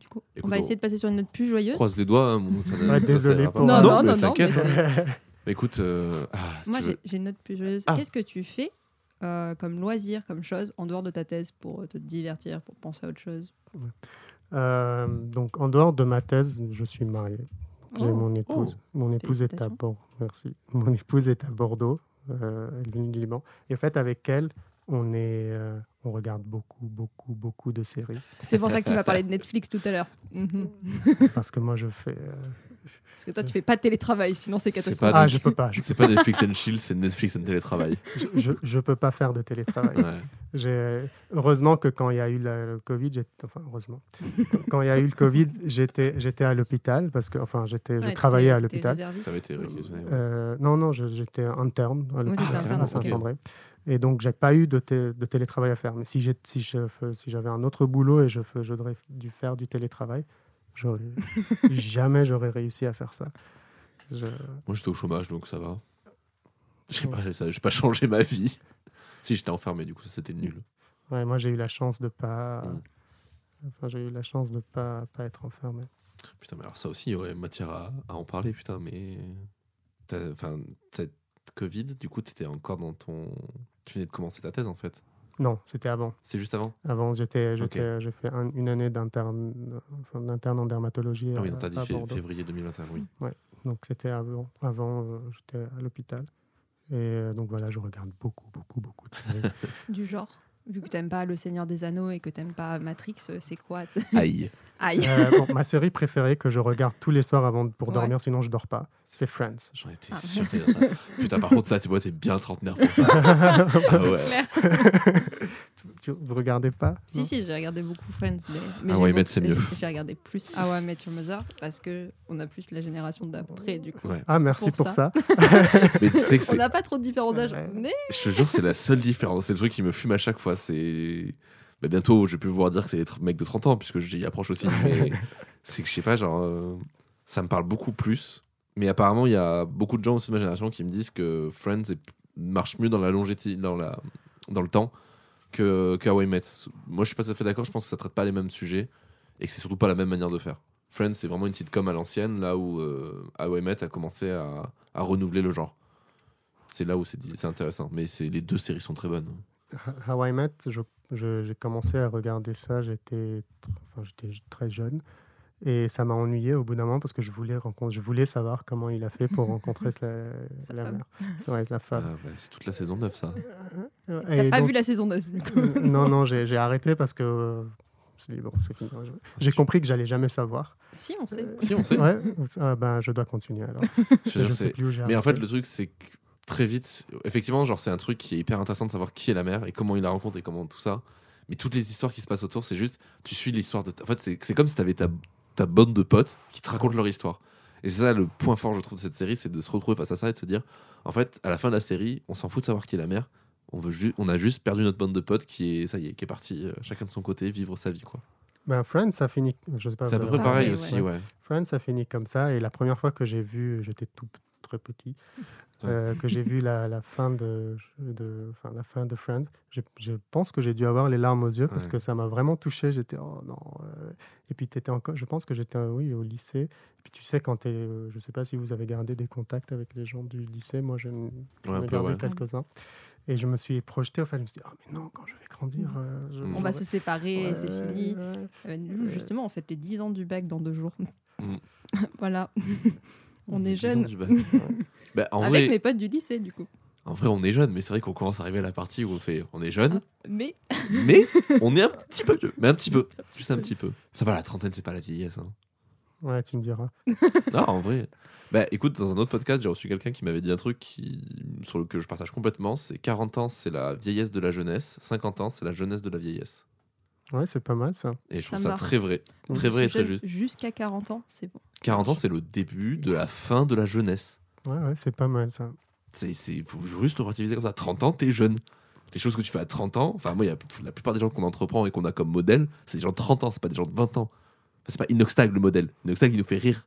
Du coup, Écoute, on va essayer de passer sur une note plus joyeuse. Croise les doigts, hein, mon- ça n'a- Ouais, ça, désolé ça pour- Non, non, non, t'inquiète. Mais Écoute, euh, ah, Moi, j'ai j'ai une note plus joyeuse. Ah. Qu'est-ce que tu fais euh, comme loisir, comme chose, en dehors de ta thèse, pour te divertir, pour penser à autre chose? Donc, en dehors de ma thèse, je suis marié. J'ai Oh. mon épouse. Mon épouse est à. Bordeaux. Merci. Mon épouse est à Bordeaux. euh, elle vient du Liban. Et en fait, avec elle, on est, euh, on regarde beaucoup, beaucoup, beaucoup de séries. C'est pour ça que tu m'as parlé de Netflix tout à l'heure. Mhm. Parce que moi, je fais. euh, Parce que toi, tu fais pas de télétravail, sinon c'est catastrophique. pas Ah, je peux pas. Je, C'est pas Netflix and chill, c'est Netflix and télétravail. je, je- je peux pas faire de télétravail. Ouais. Heureusement que quand il y a eu la- le Covid, j'étais- enfin heureusement, quand il y a eu le Covid, j'étais, j'étais à l'hôpital parce que, enfin, j'étais, Ouais, je travaillais à l'hôpital. réserviste. Ça avait été réquisitionné. ouais. Euh, non, non, je- j'étais interne à l'hôpital interne, à. Saint-André. Et donc, j'ai pas eu de, té- de télétravail à faire. Mais si j'ai- si je si j'avais un autre boulot et je j'aurais dû faire du télétravail, jamais j'aurais réussi à faire ça. Je- Moi, j'étais au chômage, donc ça va. J'ai pas, j'ai pas changé ma vie. Si j'étais enfermé, du coup, ça c'était nul. ouais, moi, j'ai eu la chance de pas. Mm. Enfin, j'ai eu la chance de pas, pas être enfermé. Putain, mais alors ça aussi, il y aurait matière à, à en parler, putain, mais. Enfin, cette Covid, du coup, t'étais encore dans ton. Tu venais de commencer ta thèse, en fait. Non, c'était avant. C'était juste avant? Avant, j'étais, j'étais, j'ai fait un- une année d'interne, enfin, d'interne en dermatologie. Ah oui, t'as dit Bordeaux. février 2021, oui. Donc c'était avant. Avant, euh, j'étais à l'hôpital. Et euh, donc voilà, je regarde beaucoup, beaucoup, beaucoup de séries. Du genre, vu que t'aimes pas Le Seigneur des Anneaux et que t'aimes pas Matrix, euh, c'est quoi Aïe. Aïe. Euh, bon, ma série préférée que je regarde tous les soirs avant pour Ouais. dormir, sinon je dors pas, c'est Friends. J'en étais Ah. sûr ça. Putain, par contre, là, tu vois, t'es bien trentenaire pour ça. Ah ouais. Tu, vous regardez pas Si, si, j'ai regardé beaucoup Friends. Mais, mais Ah j'ai ouais, Met, c'est mieux. j'ai- regardé plus How I Met Your Mother parce que on a plus la génération d'après, du coup. Ouais. Ah, merci Pour pour, ça. Mais tu sais que On n'a pas trop de différence d'âge, Ouais. mais Je te jure, c'est la seule différence. C'est le truc qui me fume à chaque fois. C'est. Bah, bientôt, je vais plus pouvoir dire que c'est des mecs de 30 ans, puisque j'y approche aussi. Mais c'est que je sais pas, genre. euh, Ça me parle beaucoup plus. Mais apparemment, il y a beaucoup de gens aussi de ma génération qui me disent que Friends marche mieux dans la longévité, dans, la... dans le temps que, que How I Met. Moi, je suis pas tout à fait d'accord. Je pense que ça traite pas les mêmes sujets et que c'est surtout pas la même manière de faire. Friends, c'est vraiment une sitcom à l'ancienne, là où euh, How I Met a commencé à, à renouveler le genre. C'est là où c'est intéressant. Mais les deux séries sont très bonnes. How I Met, j'ai commencé à regarder ça, j'étais enfin, j'étais très jeune. Et ça m'a ennuyé au bout d'un moment parce que je voulais, je voulais savoir comment il a fait pour rencontrer la, Sa la femme. mère. C'est vrai, la femme. Ah, bah, c'est toute la saison 9, ça. Euh, t'as pas donc- vu la saison 9 du coup. Euh, non, non, j'ai j'ai arrêté parce que euh, c'est bon, c'est fini. Je- J'ai compris que j'allais jamais savoir. Si, on sait. Si, on sait. Ouais, ah, ben, je dois continuer alors. Je Je sais plus où j'ai Mais en fait, le truc, c'est que très vite, effectivement, genre, c'est un truc qui est hyper intéressant de savoir qui est la mère et comment il la rencontre et comment tout ça. Mais toutes les histoires qui se passent autour, c'est juste, tu suis l'histoire de. ta- En fait, c'est c'est comme si tu avais ta, ta bande de potes qui te racontent leur histoire. Et c'est ça le point fort, je trouve, de cette série, c'est de se retrouver face à ça et de se dire, en fait, à la fin de la série, on s'en fout de savoir qui est la mère. On, veut on a juste perdu notre bande de potes qui est, ça y est, qui est parti euh, chacun de son côté vivre sa vie, quoi. Ben, Friends, ça finit. Je sais pas. C'est à peu vous près pareil ouais, aussi, ouais. ouais. Friends, ça finit comme ça. Et la première fois que j'ai vu, j'étais tout très petit, euh, que j'ai vu la, la fin de, de, enfin, la fin de Friends, je, je pense que j'ai dû avoir les larmes aux yeux parce Ouais. que ça m'a vraiment touché. J'étais, oh non. euh, Et puis, étais encore, je pense que j'étais, euh, oui, au lycée. Et puis, tu sais, quand tu es, je sais pas si vous avez gardé des contacts avec les gens du lycée. Moi, je Ouais, gardé ouais. quelques-uns. Et je me suis projeté, enfin, je me suis dit, oh, mais non, quand je vais grandir. euh, je- Mm. On va se séparer, et c'est fini. Euh, nous, justement, on fait les 10 ans du bac dans deux jours. Mm. voilà. on est 10 ans jeunes. du bac. Bah, en, Avec vrai, mes potes du lycée, du coup. en vrai, on est jeune, mais c'est vrai qu'on commence à arriver à la partie où on fait on est jeune, Mais mais on est un petit peu vieux. Mais un petit peu. Juste un petit peu. Ça va, la trentaine, c'est pas la vieillesse. hein. Ouais, tu me diras. Non, en vrai. Bah écoute, dans un autre podcast, j'ai reçu quelqu'un qui m'avait dit un truc qui... sur lequel je partage complètement. C'est 40 ans, c'est la vieillesse de la jeunesse. 50 ans, c'est la jeunesse de la vieillesse. Ouais, c'est pas mal ça. Et je trouve me ça très vrai. Mm. Très vrai et très juste. Jusqu'à 40 ans, c'est bon. 40 ans, c'est le début de la fin de la jeunesse. Ouais, ouais, c'est pas mal ça. C'est, c'est, faut juste le relativiser comme ça. 30 ans, t'es jeune. Les choses que tu fais à 30 ans, enfin, moi, il y a, la plupart des gens qu'on entreprend et qu'on a comme modèle, c'est des gens de 30 ans, c'est pas des gens de 20 ans. Enfin, c'est pas Inoxtag le modèle. Inoxtag, il nous fait rire.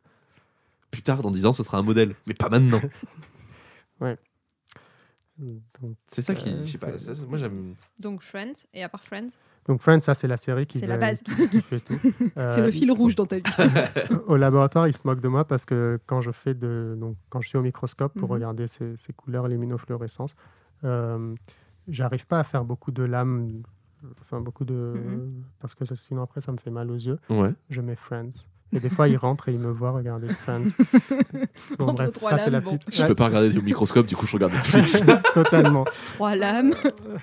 Plus tard, dans 10 ans, ce sera un modèle, mais pas maintenant. Donc, C'est ça qui. Euh, je sais pas, c'est- ça, moi, j'aime. Donc Friends, et à part Friends, donc Friends, ça c'est la série qui, c'est la fait- base. qui fait tout. Euh, c'est le fil rouge dans ta vie. Au laboratoire, ils se moquent de moi parce que quand je fais de, donc quand je suis au microscope pour Mhm. regarder ces, ces couleurs, luminofluorescence, euh, j'arrive pas à faire beaucoup de lames, enfin beaucoup de, Mhm. parce que sinon après ça me fait mal aux yeux. Ouais. Je mets Friends. Et des fois, ils rentrent et ils me voient regarder Friends. Bon, Entre bref, trois ça c'est la lames, bon. petite. Je Ouais, peux pas regarder au microscope, du coup, je regarde Netflix. Totalement. Trois lames,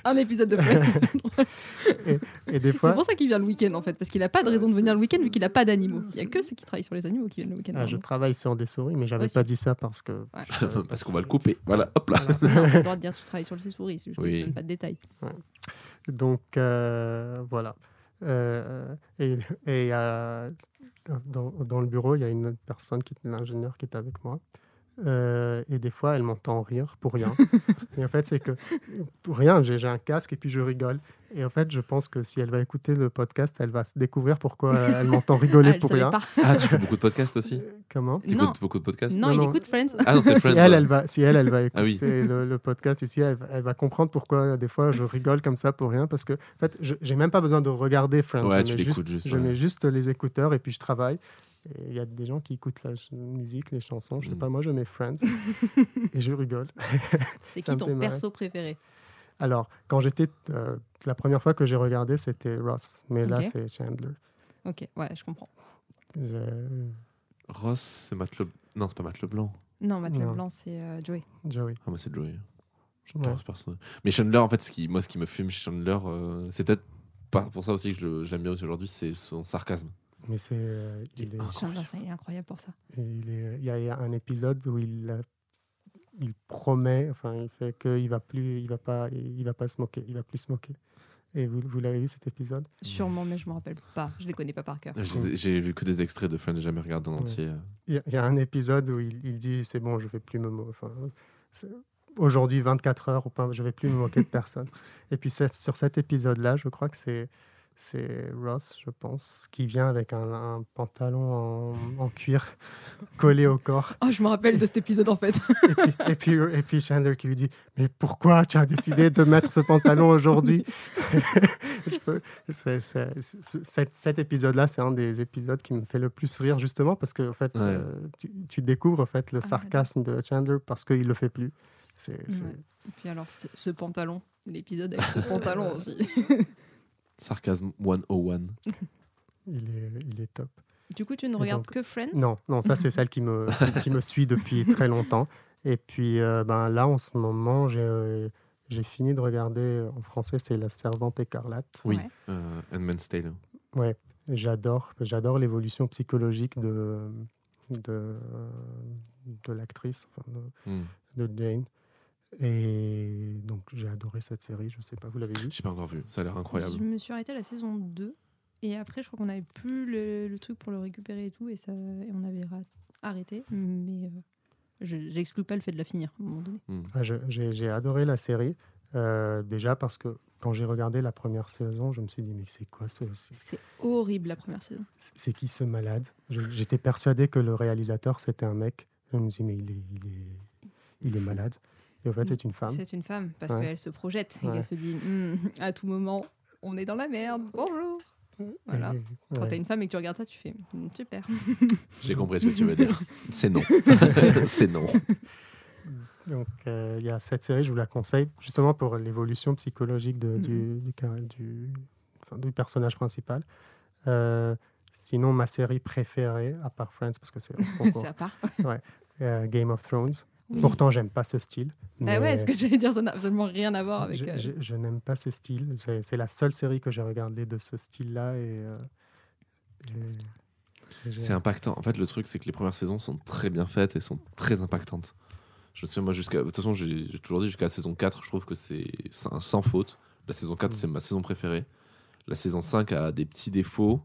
un épisode de Friends. Et des c'est fois, pour ça qu'il vient le week-end en fait, parce qu'il a pas de raison de venir le week-end vu qu'il a pas d'animaux. Il y a que ceux qui travaillent sur les animaux qui viennent le week-end. ah, je travaille sur des souris, mais j'avais pas dit ça parce que. Ouais. je- Parce qu'on va le couper. Voilà, hop là. Non, t'as le droit de dire que tu travailles sur les souris, c'est juste que Oui. je donne pas de détails. Donc euh, voilà. Euh, et et euh, dans, le bureau, il y a une autre personne, qui est l'ingénieur, qui est avec moi. Euh, et des fois, elle m'entend rire pour rien. et en fait, c'est que pour rien, j'ai un casque et puis je rigole. Et en fait, je pense que si elle va écouter le podcast, elle va se découvrir pourquoi elle m'entend rigoler Ah, elle pour rien. pas. Ah, tu fais beaucoup de podcasts aussi? Comment? Tu Non. écoutes beaucoup de podcasts? Non, Non, il non. écoute Friends. Ah non, si Friends. elle, ouais. elle va, si elle, elle va écouter Ah oui. le, le podcast ici, elle, va- elle va comprendre pourquoi des fois je rigole comme ça pour rien. Parce que, en fait, je j'ai même pas besoin de regarder Friends. Ouais, je tu mets l'écoutes juste, Je ouais. mets juste les écouteurs et puis je travaille. Il y a des gens qui écoutent la musique, les chansons. Je sais Mm. pas, moi je mets Friends et je rigole. C'est qui ton perso préféré? Alors, quand j'étais. euh, la première fois que j'ai regardé, c'était Ross. Mais là, c'est Chandler. Ok, ouais, je comprends. Je- Ross, c'est Matt Le... Non, c'est pas Matt Leblanc. Non, Matt Non. Leblanc, c'est euh, Joey. Joey. Ah, moi, c'est Joey. Je Ouais. Mais Chandler, en fait, ce qui, moi, ce qui me fume chez Chandler, euh, c'est peut-être pas pour ça aussi que je je l'aime bien aussi aujourd'hui, c'est son sarcasme. Mais c'est. euh, il, est, il incroyable pour ça. il, est- il y, a, il y a un épisode où il, il promet, enfin, il fait qu'il va plus, il va pas, il va pas se moquer, il va plus se moquer. Et vous, vous l'avez vu cet épisode? Sûrement, mais je me rappelle pas. Je les connais pas par cœur. J'ai vu que des extraits de Friends, jamais regardé en Ouais. entier. Il y, a- il y a un épisode où il, il dit c'est bon, je vais plus me mo- enfin, aujourd'hui 24 heures, je vais plus me moquer de personne. Et puis sur cet épisode-là, je crois que c'est c'est Ross, je pense, qui vient avec un, un pantalon en, en cuir collé au corps. Oh, je me rappelle de cet épisode en fait. Et puis, et puis, et puis Chandler qui lui dit Mais pourquoi tu as décidé de mettre ce pantalon aujourd'hui? Cet, cet épisode-là, c'est un des épisodes qui me fait le plus rire, justement, parce que en fait, Ouais. euh, tu, tu découvres en fait, le Ah, sarcasme de Chandler parce qu'il le fait plus. C'est, c'est- Ouais. Et puis alors, ce pantalon, l'épisode avec ce pantalon aussi. Sarcasme 101. il, est, il est top. Du coup, tu ne Et regardes donc- que Friends? Non, non, ça, c'est celle qui me, qui, me suit depuis très longtemps. Et puis euh, ben, là, en ce moment, j'ai. euh, j'ai fini de regarder, en français, c'est La Servante écarlate. Oui, Ouais. euh, Handmaid's Tale. Ouais, j'adore, j'adore l'évolution psychologique de de, de l'actrice, enfin, de, Hmm. de Jane. Et donc j'ai adoré cette série. Je sais pas, vous l'avez vu? J'ai pas encore vu, ça a l'air incroyable. Je me suis arrêtée à la saison 2. Et après, je crois qu'on n'avait plus le, le truc pour le récupérer et tout. Et, ça, et on avait arrêté. Mais euh, je j'exclus pas le fait de la finir à un moment donné. Hmm. Ah, J'ai adoré la série. euh, déjà parce que quand j'ai regardé la première saison, je me suis dit mais c'est quoi ce c'est- C'est horrible la première saison. c'est qui ce malade? J'étais persuadé que le réalisateur c'était un mec. Je me suis dit mais il est il est il est malade. Et en fait c'est une femme. C'est une femme parce Ouais. qu'elle se projette et Ouais. qu'elle se dit Hmm, à tout moment, on est dans la merde. Bonjour. Voilà. Et- Quand ouais. t'as une femme et que tu regardes ça, tu fais Hmm, super. J'ai compris ce que tu veux dire. C'est non. c'est non. Donc, euh, il y a cette série, je vous la conseille, justement pour l'évolution psychologique de- du, du, car- du- enfin, du personnage principal. Euh, sinon, ma série préférée, à part Friends, parce que c'est C'est à part. euh, Game of Thrones. Oui. Pourtant, j'aime pas ce style. Bah ouais, ce que j'allais dire, ça n'a absolument rien à voir avec. je, euh, je- je n'aime pas ce style. C'est- la seule série que j'ai regardée de ce style-là. Et, euh, et- et j'ai- C'est impactant. En fait, le truc, c'est que les premières saisons sont très bien faites et sont très impactantes. Je me souviens, moi, jusqu'à. De toute façon, j'ai toujours dit jusqu'à la saison 4, je trouve que c'est sans sans faute. La saison 4, Mm. c'est ma saison préférée. La saison 5 a des petits défauts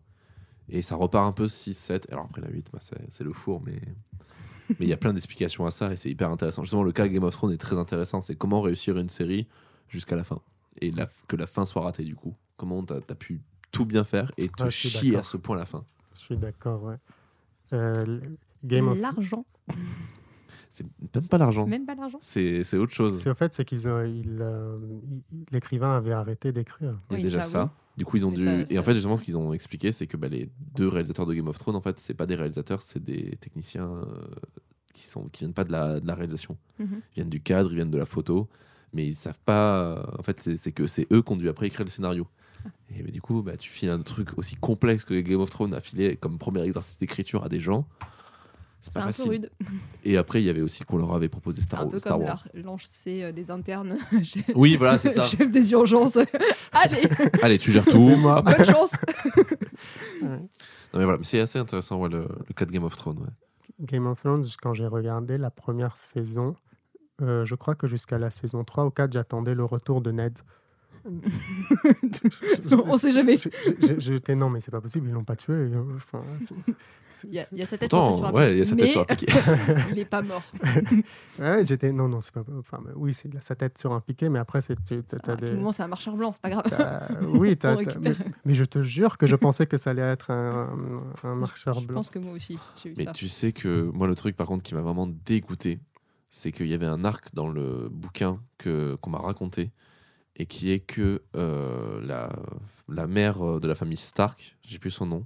et ça repart un peu 6, 7. Alors après, la 8, bah, c'est c'est le four, mais. Mais il y a plein d'explications à ça et c'est hyper intéressant. Justement, le cas Game of Thrones est très intéressant. C'est comment réussir une série jusqu'à la fin. Et la- que la fin soit ratée, du coup. Comment t'as as pu tout bien faire et te Ah, chier à ce point à la fin. Je suis d'accord, ouais. Euh, Game of L'argent. C'est même pas l'argent. Même pas l'argent. C'est autre chose. C'est au fait, c'est qu'ils euh, l'écrivain avait arrêté d'écrire. Il y a Oui, déjà ça, ça. oui. Du coup, ils ont Mais dû. ça, Et en fait, justement, ce qu'ils ont expliqué, c'est que bah, les deux réalisateurs de Game of Thrones, en fait, c'est pas des réalisateurs, c'est des techniciens euh, qui sont qui viennent pas de la, de la réalisation. Mhm. Ils viennent du cadre, ils viennent de la photo, mais ils savent pas. En fait, c'est- que c'est eux qui ont dû après écrire le scénario. Ah. Et bah, du coup, bah, tu files un truc aussi complexe que Game of Thrones a filé comme premier exercice d'écriture à des gens. C'est C'est pas un peu facile. rude. Et après, il y avait aussi qu'on leur avait proposé C'est Star, un peu Star comme Wars. leur- lancer euh, des internes. Oui, voilà, c'est ça. Chef des urgences. Allez, Allez, tu gères tout. C'est moi. Bonne chance. Non, mais voilà, mais c'est assez intéressant, ouais, le, le cas de Game of Thrones. ouais. Game of Thrones, quand j'ai regardé la première saison, euh, je crois que jusqu'à la saison 3 ou 4, j'attendais le retour de Ned. On sait jamais. J'étais non, mais c'est pas possible, ils l'ont pas tué. Enfin, Il y, a, il y a sa tête Pourtant, sur un ouais, il y a sa tête mais sur un piquet. il est pas mort. Ouais, j'étais non, non, c'est pas. Enfin, mais oui, c'est il a sa tête sur un piquet, mais après, c'est À tout des. moment, c'est un marcheur blanc, c'est pas grave. Oui, mais, mais je te jure que je pensais que ça allait être un, un marcheur Je blanc. pense que moi aussi, j'ai eu Mais ça. tu sais que moi, le truc par contre qui m'a vraiment dégoûté, c'est qu'il y avait un arc dans le bouquin que qu'on m'a raconté et qui est que euh, la, la mère de la famille Stark, j'ai plus son nom,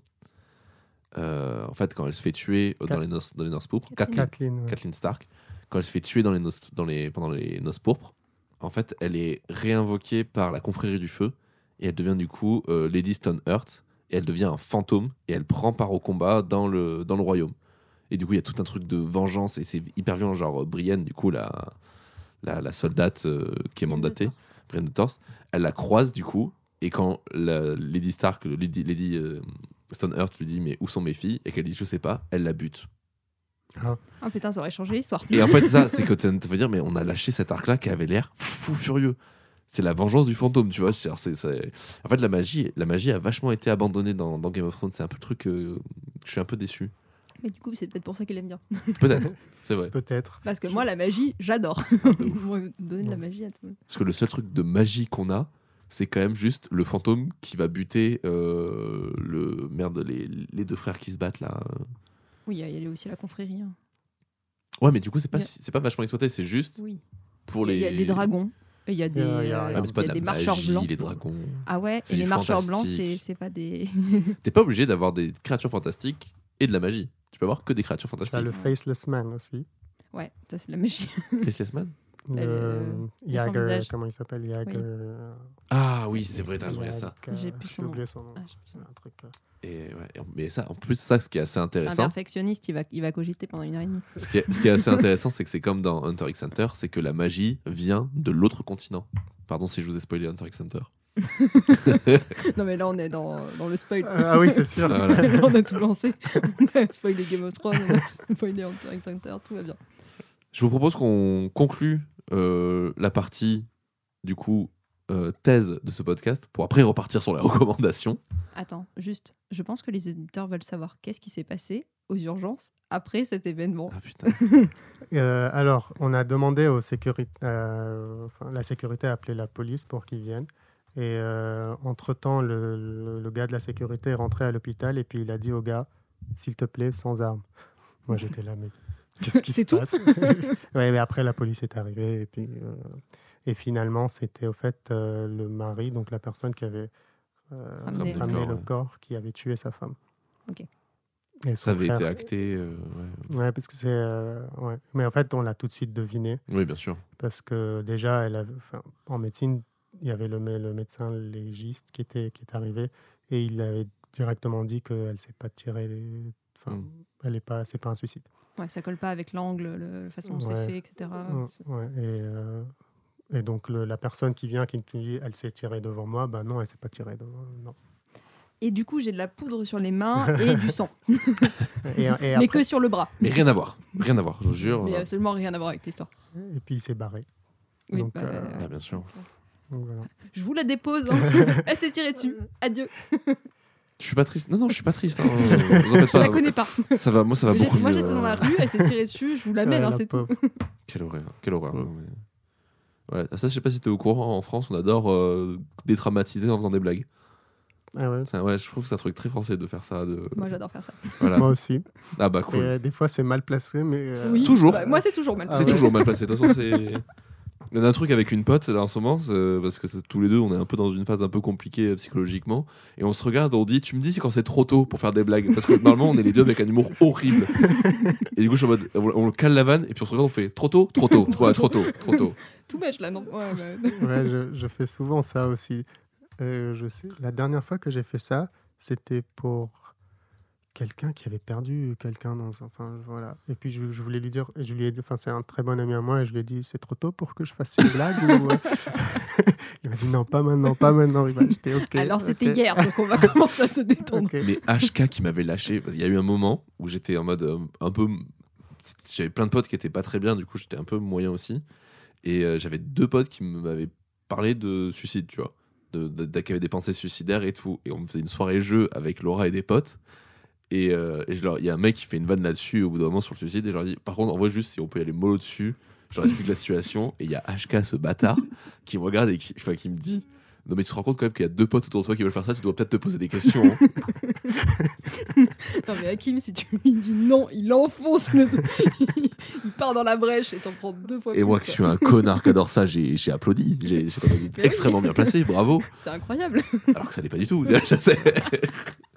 euh, en fait, quand elle se fait tuer dans les noces, dans les noces pourpres, Kathleen. Kathleen, Kathleen. ouais. Kathleen Stark, quand elle se fait tuer dans les noces, dans les, pendant les noces pourpres, en fait, elle est réinvoquée par la confrérie du feu et elle devient du coup euh, Lady Stoneheart et elle devient un fantôme et elle prend part au combat dans le, dans le royaume. Et du coup, il y a tout un truc de vengeance et c'est hyper violent. Genre, euh, Brienne, du coup, la, la, la soldate euh, qui est mandatée, Brienne de Torse, elle la croise du coup. Et quand la, Lady Stark, Lady, Lady euh, Stoneheart lui dit Mais où sont mes filles? Et qu'elle dit Je sais pas, elle la bute. Ah putain, ça aurait changé l'histoire. Et en fait, ça, c'est que tu veux dire Mais on a lâché cet arc-là qui avait l'air fou furieux. C'est la vengeance du fantôme, tu vois. En fait, la magie, la magie a vachement été abandonnée dans, dans Game of Thrones. C'est un peu le truc. euh, je suis un peu déçu. Mais du coup, c'est peut-être pour ça qu'il aime bien. Peut-être, c'est vrai. Peut-être. Parce que moi, la magie, j'adore. Moi, Donner de la magie à tout le monde. Parce que le seul truc de magie qu'on a, c'est quand même juste le fantôme qui va buter euh, le merde les, les deux frères qui se battent là. Oui, il y a- il y a aussi la confrérie. hein. Ouais, mais du coup c'est pas a- c'est pas vachement exploité, c'est juste Oui. pour Il les. y a des dragons. et Il y a des, Il y a- il y a- euh, Ah, pas y de des marcheurs magie, blancs. les dragons. Ah ouais, et les marcheurs blancs, c'est pas des. T'es pas obligé d'avoir des créatures fantastiques et de la magie. Tu peux avoir que des créatures Tu as fantastiques. le Faceless Man aussi. Ouais, ça c'est de la magie. Faceless Man? Le euh, visage. comment il s'appelle? Jagger. euh, Ah oui, c'est vrai, t'as raison, il y a ça. J'ai plus oublié son nom. Ah, j'ai plus son C'est nom. un truc. euh, Et ouais, mais ça, en plus, ça, ce qui est assez C'est un intéressant, perfectionniste, il va, il va cogiter pendant une heure et demie. ce qui est, ce qui est assez intéressant, c'est que c'est comme dans Hunter x Hunter, c'est que la magie vient de l'autre continent. Pardon si je vous ai spoilé Hunter x Hunter. Non mais là on est dans, dans le spoil. Ah oui, c'est sûr. Ah, voilà. Là, on a tout lancé. On a spoilé Game of Thrones, on a spoilé Hunter x Hunter, tout va bien. Je vous propose qu'on conclue euh, la partie, du coup, euh, thèse de ce podcast pour après repartir sur les recommandations. Attends, juste, je pense que les éditeurs veulent savoir qu'est-ce qui s'est passé aux urgences après cet événement. Ah putain. Euh, alors, on a demandé aux sécurités, euh, enfin, la sécurité a appelé la police pour qu'ils viennent. Et euh, entre-temps, le, le- le gars de la sécurité est rentré à l'hôpital et puis il a dit au gars, s'il te plaît, sans armes. Moi, j'étais là, mais qu'est-ce qui se tout passe? Ouais, mais après, la police est arrivée et puis euh, et finalement, c'était au fait euh, le mari, donc la personne qui avait euh, Ramené le ramené corps, le ouais. corps, qui avait tué sa femme. Ok. Et Ça avait frère- été acté. euh, ouais. Ouais, parce que c'est. euh, ouais. Mais en fait, on l'a tout de suite deviné. Oui, bien sûr. Parce que déjà, elle avait, enfin, en médecine, il y avait le, mé- le médecin légiste qui, était, qui est arrivé et il avait directement dit qu'elle ne s'est pas tirée. les- Enfin, Mm. elle est pas, c'est pas un suicide. Ouais, ça colle pas avec l'angle, le- la façon dont c'est Ouais. fait, etc. Ouais, et, euh, et donc, le- la personne qui vient, qui nous dit elle s'est tirée devant moi, ben non, elle s'est pas tirée devant non. Et du coup, j'ai de la poudre sur les mains et du sang, Et, et mais que sur le bras. Mais rien à voir. Rien à voir, je vous jure. Mais absolument rien à voir avec l'histoire. et puis il s'est barré. Oui, Donc, bah, euh, euh, Ah, bien sûr. Donc, voilà. Je vous la dépose. hein. Elle s'est tirée dessus. Adieu. Je suis pas triste. Non, non, je suis pas triste. hein. Vous en faites Je la connais pas. Ça va, moi, ça va J'ai- beaucoup Moi, mieux. j'étais dans la rue, elle s'est tirée dessus. Je vous l'amène, Ouais, hein, la c'est tout. Quelle horreur, quelle horreur. non, mais- Ouais, ça, je sais pas si t'es au courant. En France, on adore euh, détraumatiser en faisant des blagues. Ah ouais, Ça, ouais, je trouve que c'est un truc très français de faire ça. De... Moi, j'adore faire ça. Voilà. Moi aussi. Ah bah Et, cool. euh, des fois, c'est mal placé, mais. euh, Oui. Toujours. Bah, moi, c'est toujours mal. Ah c'est ouais. toujours mal placé. De toute façon, c'est. Il y en a un truc avec une pote là en ce moment, c'est- parce que tous les deux on est un peu dans une phase un peu compliquée euh, psychologiquement, et on se regarde, on dit Tu me dis c'est quand c'est trop tôt pour faire des blagues, parce que normalement on est les deux avec un humour horrible. Et du coup, je suis en mode, on, on cale la vanne, et puis on se regarde, on fait Trop tôt Trop tôt Ouais, trop tôt, trop tôt. Tout mèche là, non Ouais, bah, Ouais, je, je fais souvent ça aussi. Euh, je sais, la dernière fois que j'ai fait ça, c'était pour quelqu'un qui avait perdu quelqu'un dans enfin voilà et puis je, je voulais lui dire je lui ai dit enfin c'est un très bon ami à moi et je lui ai dit c'est trop tôt pour que je fasse une blague ou euh? Il m'a dit non pas maintenant pas maintenant il m'a j'étais ok Alors, c'était hier, donc on va commencer à se détendre. Mais HK qui m'avait lâché, parce qu'il y a eu un moment où j'étais en mode euh, un peu. J'avais plein de potes qui étaient pas très bien, du coup j'étais un peu moyen aussi. Et euh, j'avais deux potes qui m'avaient parlé de suicide, tu vois. De, de- de- qui avaient des pensées suicidaires et tout. Et on faisait une soirée jeu avec Laura et des potes. Et euh, et je leur- il y a un mec qui fait une vanne là-dessus au bout d'un moment sur le suicide. Et je leur dis, par contre, en vrai, juste si on peut y aller mollo dessus, je leur explique la situation. Et il y a HK, ce bâtard, qui me regarde et qui, enfin, qui me dit. Non, mais tu te rends compte quand même qu'il y a deux potes autour de toi qui veulent faire ça, tu dois peut-être te poser des questions. hein. Non, mais Hakim, si tu lui dis non, il enfonce le. il part dans la brèche et t'en prends deux fois Et plus. moi qui suis un connard qui adore ça, j'ai j'ai applaudi. J'ai oui. extrêmement bien placé, bravo. C'est incroyable. Alors que ça n'est pas du tout.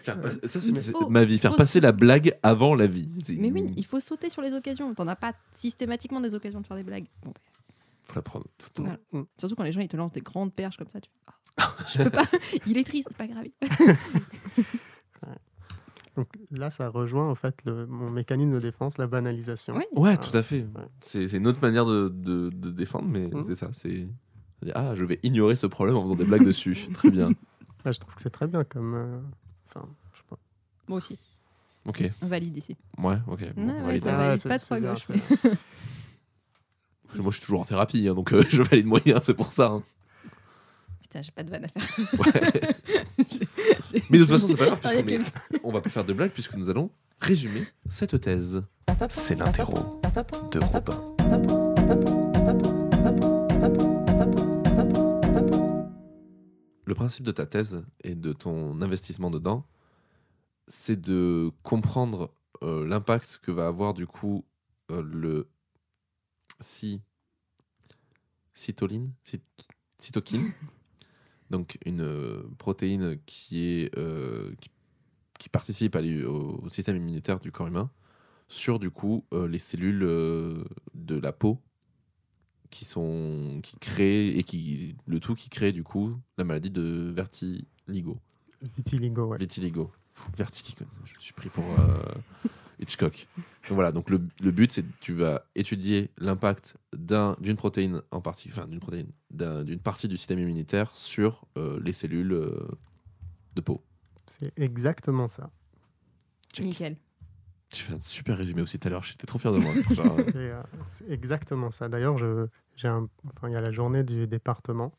Faire pas- ça, c'est faut- ma vie. Faire faut- passer la blague avant la vie. Mais oui, il faut sauter sur les occasions. T'en as pas systématiquement des occasions de faire des blagues. Bon, bah, Faut la prendre tout le temps. Voilà. Surtout quand les gens ils te lancent des grandes perches comme ça, tu Ah, je peux pas. Il est triste, c'est pas grave. Donc là, ça rejoint en fait le- mon mécanisme de défense, la banalisation. Oui. Ouais, Ah, tout à fait. ouais. C'est une autre manière de, de- de défendre, mais Mhm. c'est ça. C'est ah, je vais ignorer ce problème en faisant des blagues dessus. Très bien. Ah, je trouve que c'est très bien comme. euh, Enfin, je sais pas. Moi aussi, Ok. on valide ici. Ouais, ok. bon, Ouais, on ouais, valide. ça Ah, valide c'est- pas trop à gauche. mais- Moi, je suis toujours en thérapie, hein, donc euh, je valide moyen, c'est pour ça. hein. Putain, j'ai pas de vanne à faire. Ouais. Mais de toute façon, c'est pas grave, puisqu'on est- on va pas faire de blagues, puisque nous allons résumer cette thèse. C'est l'interro de Robin. Le principe de ta thèse et de ton investissement dedans, c'est de comprendre euh, l'impact que va avoir du coup euh, le si cytoline, cyt- cytokine, donc une euh, protéine qui est qui, qui participe à au, au système immunitaire du corps humain sur du coup les cellules de la peau qui sont qui créent et qui le tout qui crée du coup la maladie de vertiligo Vitiligo, ouais. vitiligo Pff, vertiligo je me suis pris pour euh, Hitchcock donc voilà donc le, le but c'est que tu vas étudier l'impact d'un d'une protéine en partie enfin d'une protéine d'un- d'une partie du système immunitaire sur euh, les cellules euh, de peau C'est exactement ça. Check. Nickel. Tu fais un super résumé aussi tout à l'heure j'étais trop fier de moi Genre, C'est euh, c'est exactement ça. D'ailleurs, je, j'ai un, enfin, il y a la journée du département,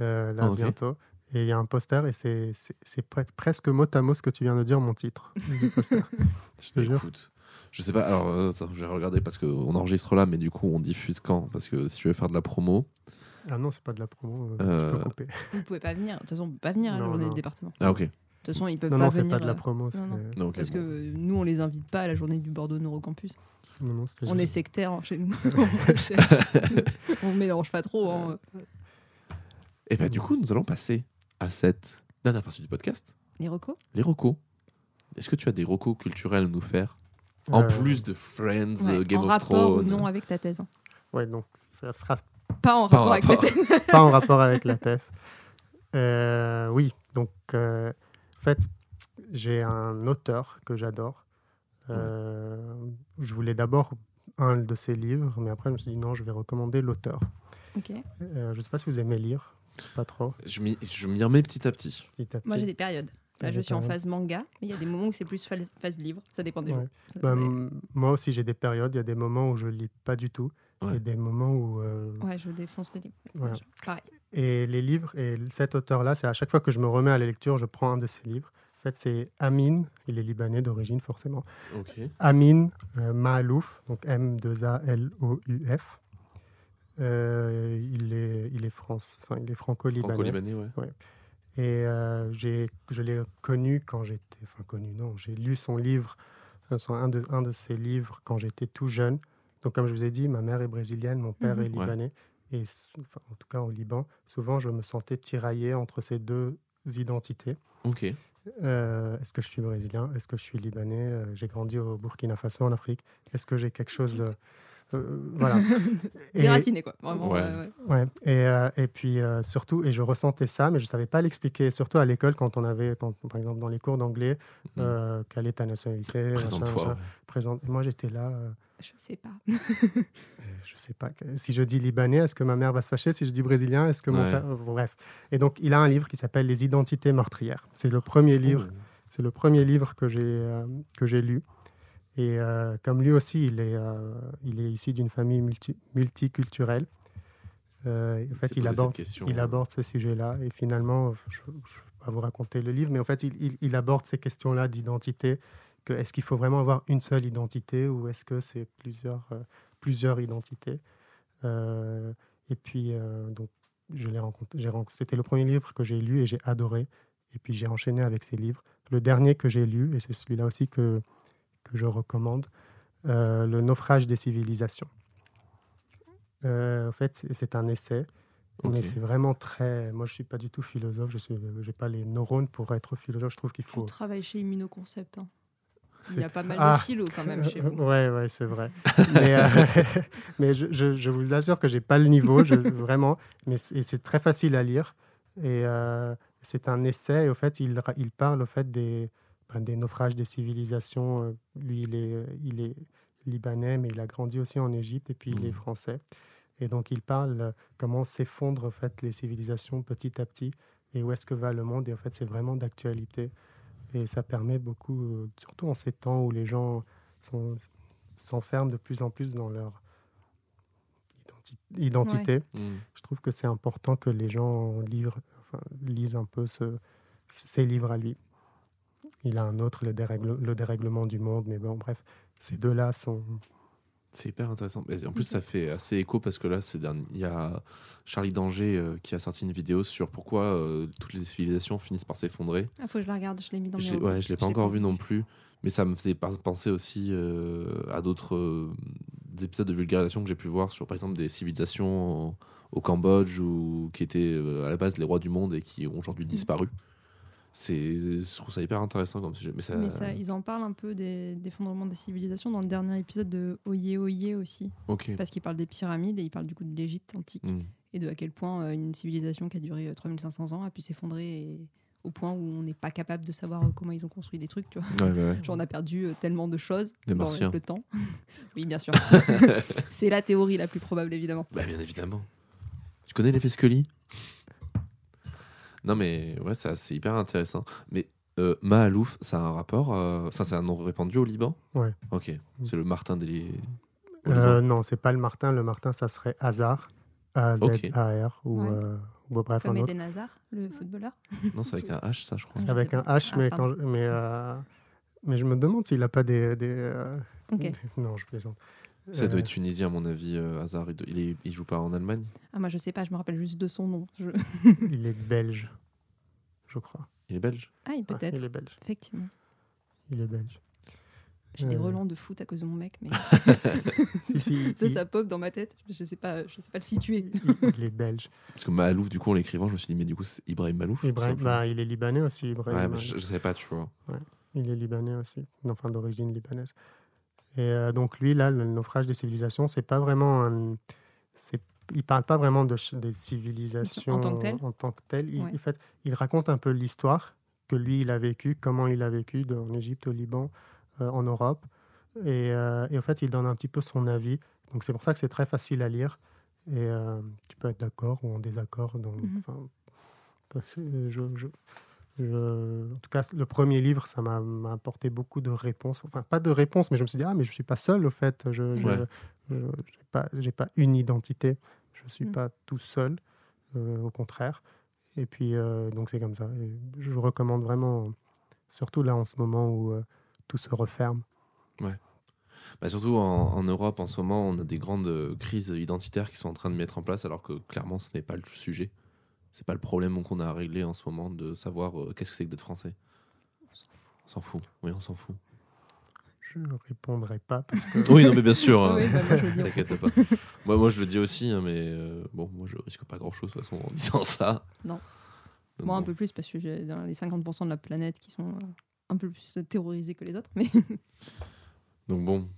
euh, là, Ah, bientôt. Et il y a un poster, et c'est, c'est, c'est pre- presque mot à mot ce que tu viens de dire, mon titre. du poster. je te jure. Écoute, je sais pas, alors euh, attends, je vais regarder parce qu'on enregistre là, mais du coup on diffuse quand? Parce que si tu veux faire de la promo. Ah non, c'est pas de la promo, euh, Euh, tu peux couper. Vous pouvez pas venir. De toute façon, on peut pas venir à la journée non. du département. Ah ok. De toute façon, ils peuvent Non, pas non, c'est venir. pas de la euh, promo. non, c'est- non. Non, Parce bon. que nous, on les invite pas à la journée du Bordeaux Neurocampus. Non, non, On est sectaire hein, chez nous. on mélange pas trop. hein. Et bah du coup nous allons passer à cette dernière partie du podcast, Les recos les recos. Est-ce que tu as des recos culturels à nous faire En Euh, plus de Friends, Ouais, Game En of rapport ou Thrones non avec ta thèse. hein. Ouais, donc ça sera Pas en Pas en rapport avec ta rapport. thèse. pas en rapport avec la thèse. Euh, oui, donc euh, en fait, j'ai un auteur que j'adore. Euh, Je voulais d'abord un de ses livres, mais après je me suis dit non, je vais recommander l'auteur. Ok. Euh, je ne sais pas si vous aimez lire, pas trop. Je m'y remets petit à petit. Petit à Moi, petit. j'ai des périodes. Là, je suis en phase manga, mais il y a des moments où c'est plus phase livre. Ça dépend des Ouais. jours. Bah, moi aussi, j'ai des périodes. Il y a des moments où je lis pas du tout Ouais. et des moments où. euh, Ouais, je défonce les livres. Voilà. Pareil. Et les livres, et cet auteur-là, c'est à chaque fois que je me remets à la lecture, je prends un de ses livres. En fait, c'est Amin, il est libanais d'origine forcément. Amin euh, Maalouf, donc M-2-A-L-O-U-F. Euh, il, est, il, est France, enfin, il est franco-libanais. Franco-libanais, ouais. Et euh, j'ai- je l'ai connu quand j'étais. Enfin, connu, non. J'ai lu son livre, euh, son- un, de, un de ses livres quand j'étais tout jeune. Donc, comme je vous ai dit, ma mère est brésilienne, mon père Mhm. est Ouais. Et enfin, en tout cas, au Liban, souvent, je me sentais tiraillé entre ces deux identités. Ok. Euh, Est-ce que je suis brésilien? Est-ce que je suis libanais? Euh, J'ai grandi au Burkina Faso, en Afrique. Est-ce que j'ai quelque chose. Euh, voilà. Et- Déraciné, quoi. Vraiment. Ouais. ouais, ouais. Ouais, et, euh, et puis euh, surtout, et je ressentais ça, mais je ne savais pas l'expliquer, surtout à l'école quand on avait, quand, par exemple dans les cours d'anglais, Mhm. euh, quelle est ta nationalité Présente-toi. présente. Moi j'étais là, euh, Je sais pas. je sais pas, si je dis libanais, est-ce que ma mère va se fâcher Si je dis brésilien, est-ce que mon Ouais. père. Bref. Et donc il a un livre qui s'appelle Les identités meurtrières. C'est le premier livre Oh. c'est le premier livre que j'ai euh, que j'ai lu. Et euh, comme lui aussi, il est, euh, il est issu d'une famille multi- multiculturelle. Euh, en fait, il aborde, question, il aborde ce sujet-là. Et finalement, je ne vais pas vous raconter le livre, mais en fait, il, il- il aborde ces questions-là d'identité. Que est-ce qu'il faut vraiment avoir une seule identité ou est-ce que c'est plusieurs, plusieurs identités Et puis, donc, je l'ai rencontré. j'ai rencontré- C'était le premier livre que j'ai lu et j'ai adoré. Et puis, j'ai enchaîné avec ces livres. Le dernier que j'ai lu, et c'est celui-là aussi que, que je recommande, euh, Le naufrage des civilisations. Euh, en fait, c'est- un essai, mais c'est vraiment très. Moi, je suis pas du tout philosophe. Je suis, j'ai pas les neurones pour être philosophe. Je trouve qu'il On faut. travaille chez Immunoconcept. hein. Il y a pas mal Ah. de philo quand même chez vous. Ouais, ouais, c'est vrai. mais euh, mais je, je- je vous assure que j'ai pas le niveau, je- vraiment. Mais c'est et c'est très facile à lire. Et euh, c'est un essai. Et au fait, il, il parle au fait des, des naufrages des civilisations. Euh, Lui, il est, euh, il est libanais, mais il a grandi aussi en Égypte. Et puis, il est Mhm. français. Et donc, il parle euh, comment s'effondrent en fait les civilisations petit à petit et où est-ce que va le monde. Et en fait, c'est vraiment d'actualité. Et ça permet beaucoup, surtout en ces temps où les gens sont- s'enferment de plus en plus dans leur identi- identité. Mm. Je trouve que c'est important que les gens livrent, enfin, lisent un peu ce, ces livres à lui. Il a un autre, le, dérègle- le dérèglement du monde, mais bon, bref, ces deux-là sont... C'est hyper intéressant. Mais en plus, ça fait assez écho parce que là, c'est dernier- il y a Charlie Danger euh, qui a sorti une vidéo sur pourquoi euh, toutes les civilisations finissent par s'effondrer. Ah, faut que je la regarde, je l'ai mis dans Je mes ouais, je l'ai pas encore vu non plus, mais ça me faisait penser aussi euh, à d'autres euh, épisodes de vulgarisation que j'ai pu voir sur, par exemple, des civilisations au, au Cambodge ou qui étaient euh, à la base les rois du monde et qui ont aujourd'hui disparu. C'est, je trouve ça hyper intéressant comme sujet. Mais ça, Mais ça, ils en parlent un peu des d'effondrement des civilisations dans le dernier épisode de Oye Oye aussi. Parce qu'ils parlent des pyramides et ils parlent du coup de l'Égypte antique Mm. et de à quel point euh, une civilisation qui a duré euh, 3500 ans a pu s'effondrer et- au point où on n'est pas capable de savoir euh, comment ils ont construit des trucs. Tu vois. Ouais, ouais, ouais. Genre, on a perdu euh, tellement de choses Des dans Martiens. le temps. oui, bien sûr. C'est la théorie la plus probable, évidemment. Bah, bien évidemment. Tu connais l'effet Scully Non, mais ouais, ça, c'est hyper intéressant. Mais euh, Mahalouf, ça a un rapport euh, Enfin, c'est un nom répandu au Liban? Ouais. Ok. C'est le Martin des. Euh, non, c'est pas le Martin. Le Martin, ça serait Hazard, A-Z-A-R, ou, Ouais. ou bref, Comme un autre. Eden Hazard, le footballeur. Non, c'est avec un H, ça, je crois. C'est avec un H, Ah, mais, pardon. quand je- mais, euh, mais je me demande s'il n'a pas des... euh, des- Non, je plaisante. Ça Euh, doit être tunisien, à mon avis, euh, Hazard. Il, est- il joue pas en Allemagne? Ah, moi, je sais pas, je me rappelle juste de son nom. Je- Il est belge, je crois. Il est belge? Ah, il peut-être. il est belge. Effectivement. Il est belge. J'ai des Euh. relents de foot à cause de mon mec, mais Si, si, ça, il, ça pop dans ma tête. Je sais pas, je sais pas le situer. il- est belge. Parce que Mahalouf, du coup, en l'écrivant, je me suis dit, mais du coup, c'est Ibrahim Malouf Ibrahim, bah, il est libanais aussi, Ibrahim. Ouais, mais je, je savais pas, tu vois. Il est libanais aussi, enfin d'origine libanaise. Et euh, donc lui, là, le naufrage des civilisations, c'est pas vraiment un... Il parle pas vraiment de des civilisations En tant que telles en tant que telles. Il, Ouais. en fait, il raconte un peu l'histoire que lui, il a vécu, comment il a vécu de- en Égypte, au Liban, euh, en Europe. Et, euh, et en fait, il donne un petit peu son avis. Donc c'est pour ça que c'est très facile à lire. Et euh, tu peux être d'accord ou en désaccord. Donc, Mhm. je- je- en tout cas, le premier livre, ça m'a apporté beaucoup de réponses. Enfin, pas de réponses, mais je me suis dit, ah, mais je ne suis pas seul, au fait. Je n'ai Ouais. pas, une identité. Je ne suis Mm. pas tout seul, euh, au contraire. Et puis, euh, donc, c'est comme ça. Et je recommande vraiment, surtout là, en ce moment où euh, tout se referme. Bah, surtout en, en Europe, en ce moment, on a des grandes crises identitaires qui sont en train de mettre en place, alors que clairement, ce n'est pas le sujet. C'est pas le problème qu'on a à régler en ce moment de savoir euh, qu'est-ce que c'est que d'être français. On s'en fout. Oui, on s'en fout. Je ne répondrai pas parce que Oui, non, mais bien sûr. hein. Oui, bah, moi, je le dis. T'inquiète pas. moi, moi, je le dis aussi, hein, mais euh, bon, moi, je risque pas grand-chose de toute façon en disant ça. Non. Donc, Moi, un bon. peu plus, parce que j'ai dans les 50% de la planète qui sont euh, un peu plus terrorisés que les autres. Mais Donc bon.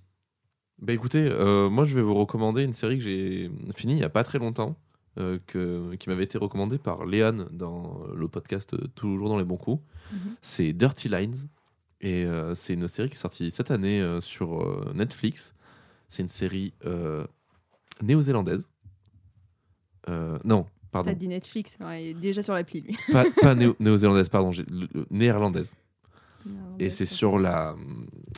Bah écoutez, euh, moi je vais vous recommander une série que j'ai finie il y a pas très longtemps, euh, que, qui m'avait été recommandée par Léane dans le podcast euh, Toujours dans les bons coups. Mhm. C'est Dirty Lines. Et euh, c'est une série qui est sortie cette année euh, sur Netflix. C'est une série néo-zélandaise. Non, t'as pardon. dit Netflix, ouais, il est déjà sur l'appli, lui. Pas, pas néo- néo-zélandaise, pardon, néerlandaise. Et c'est sur la.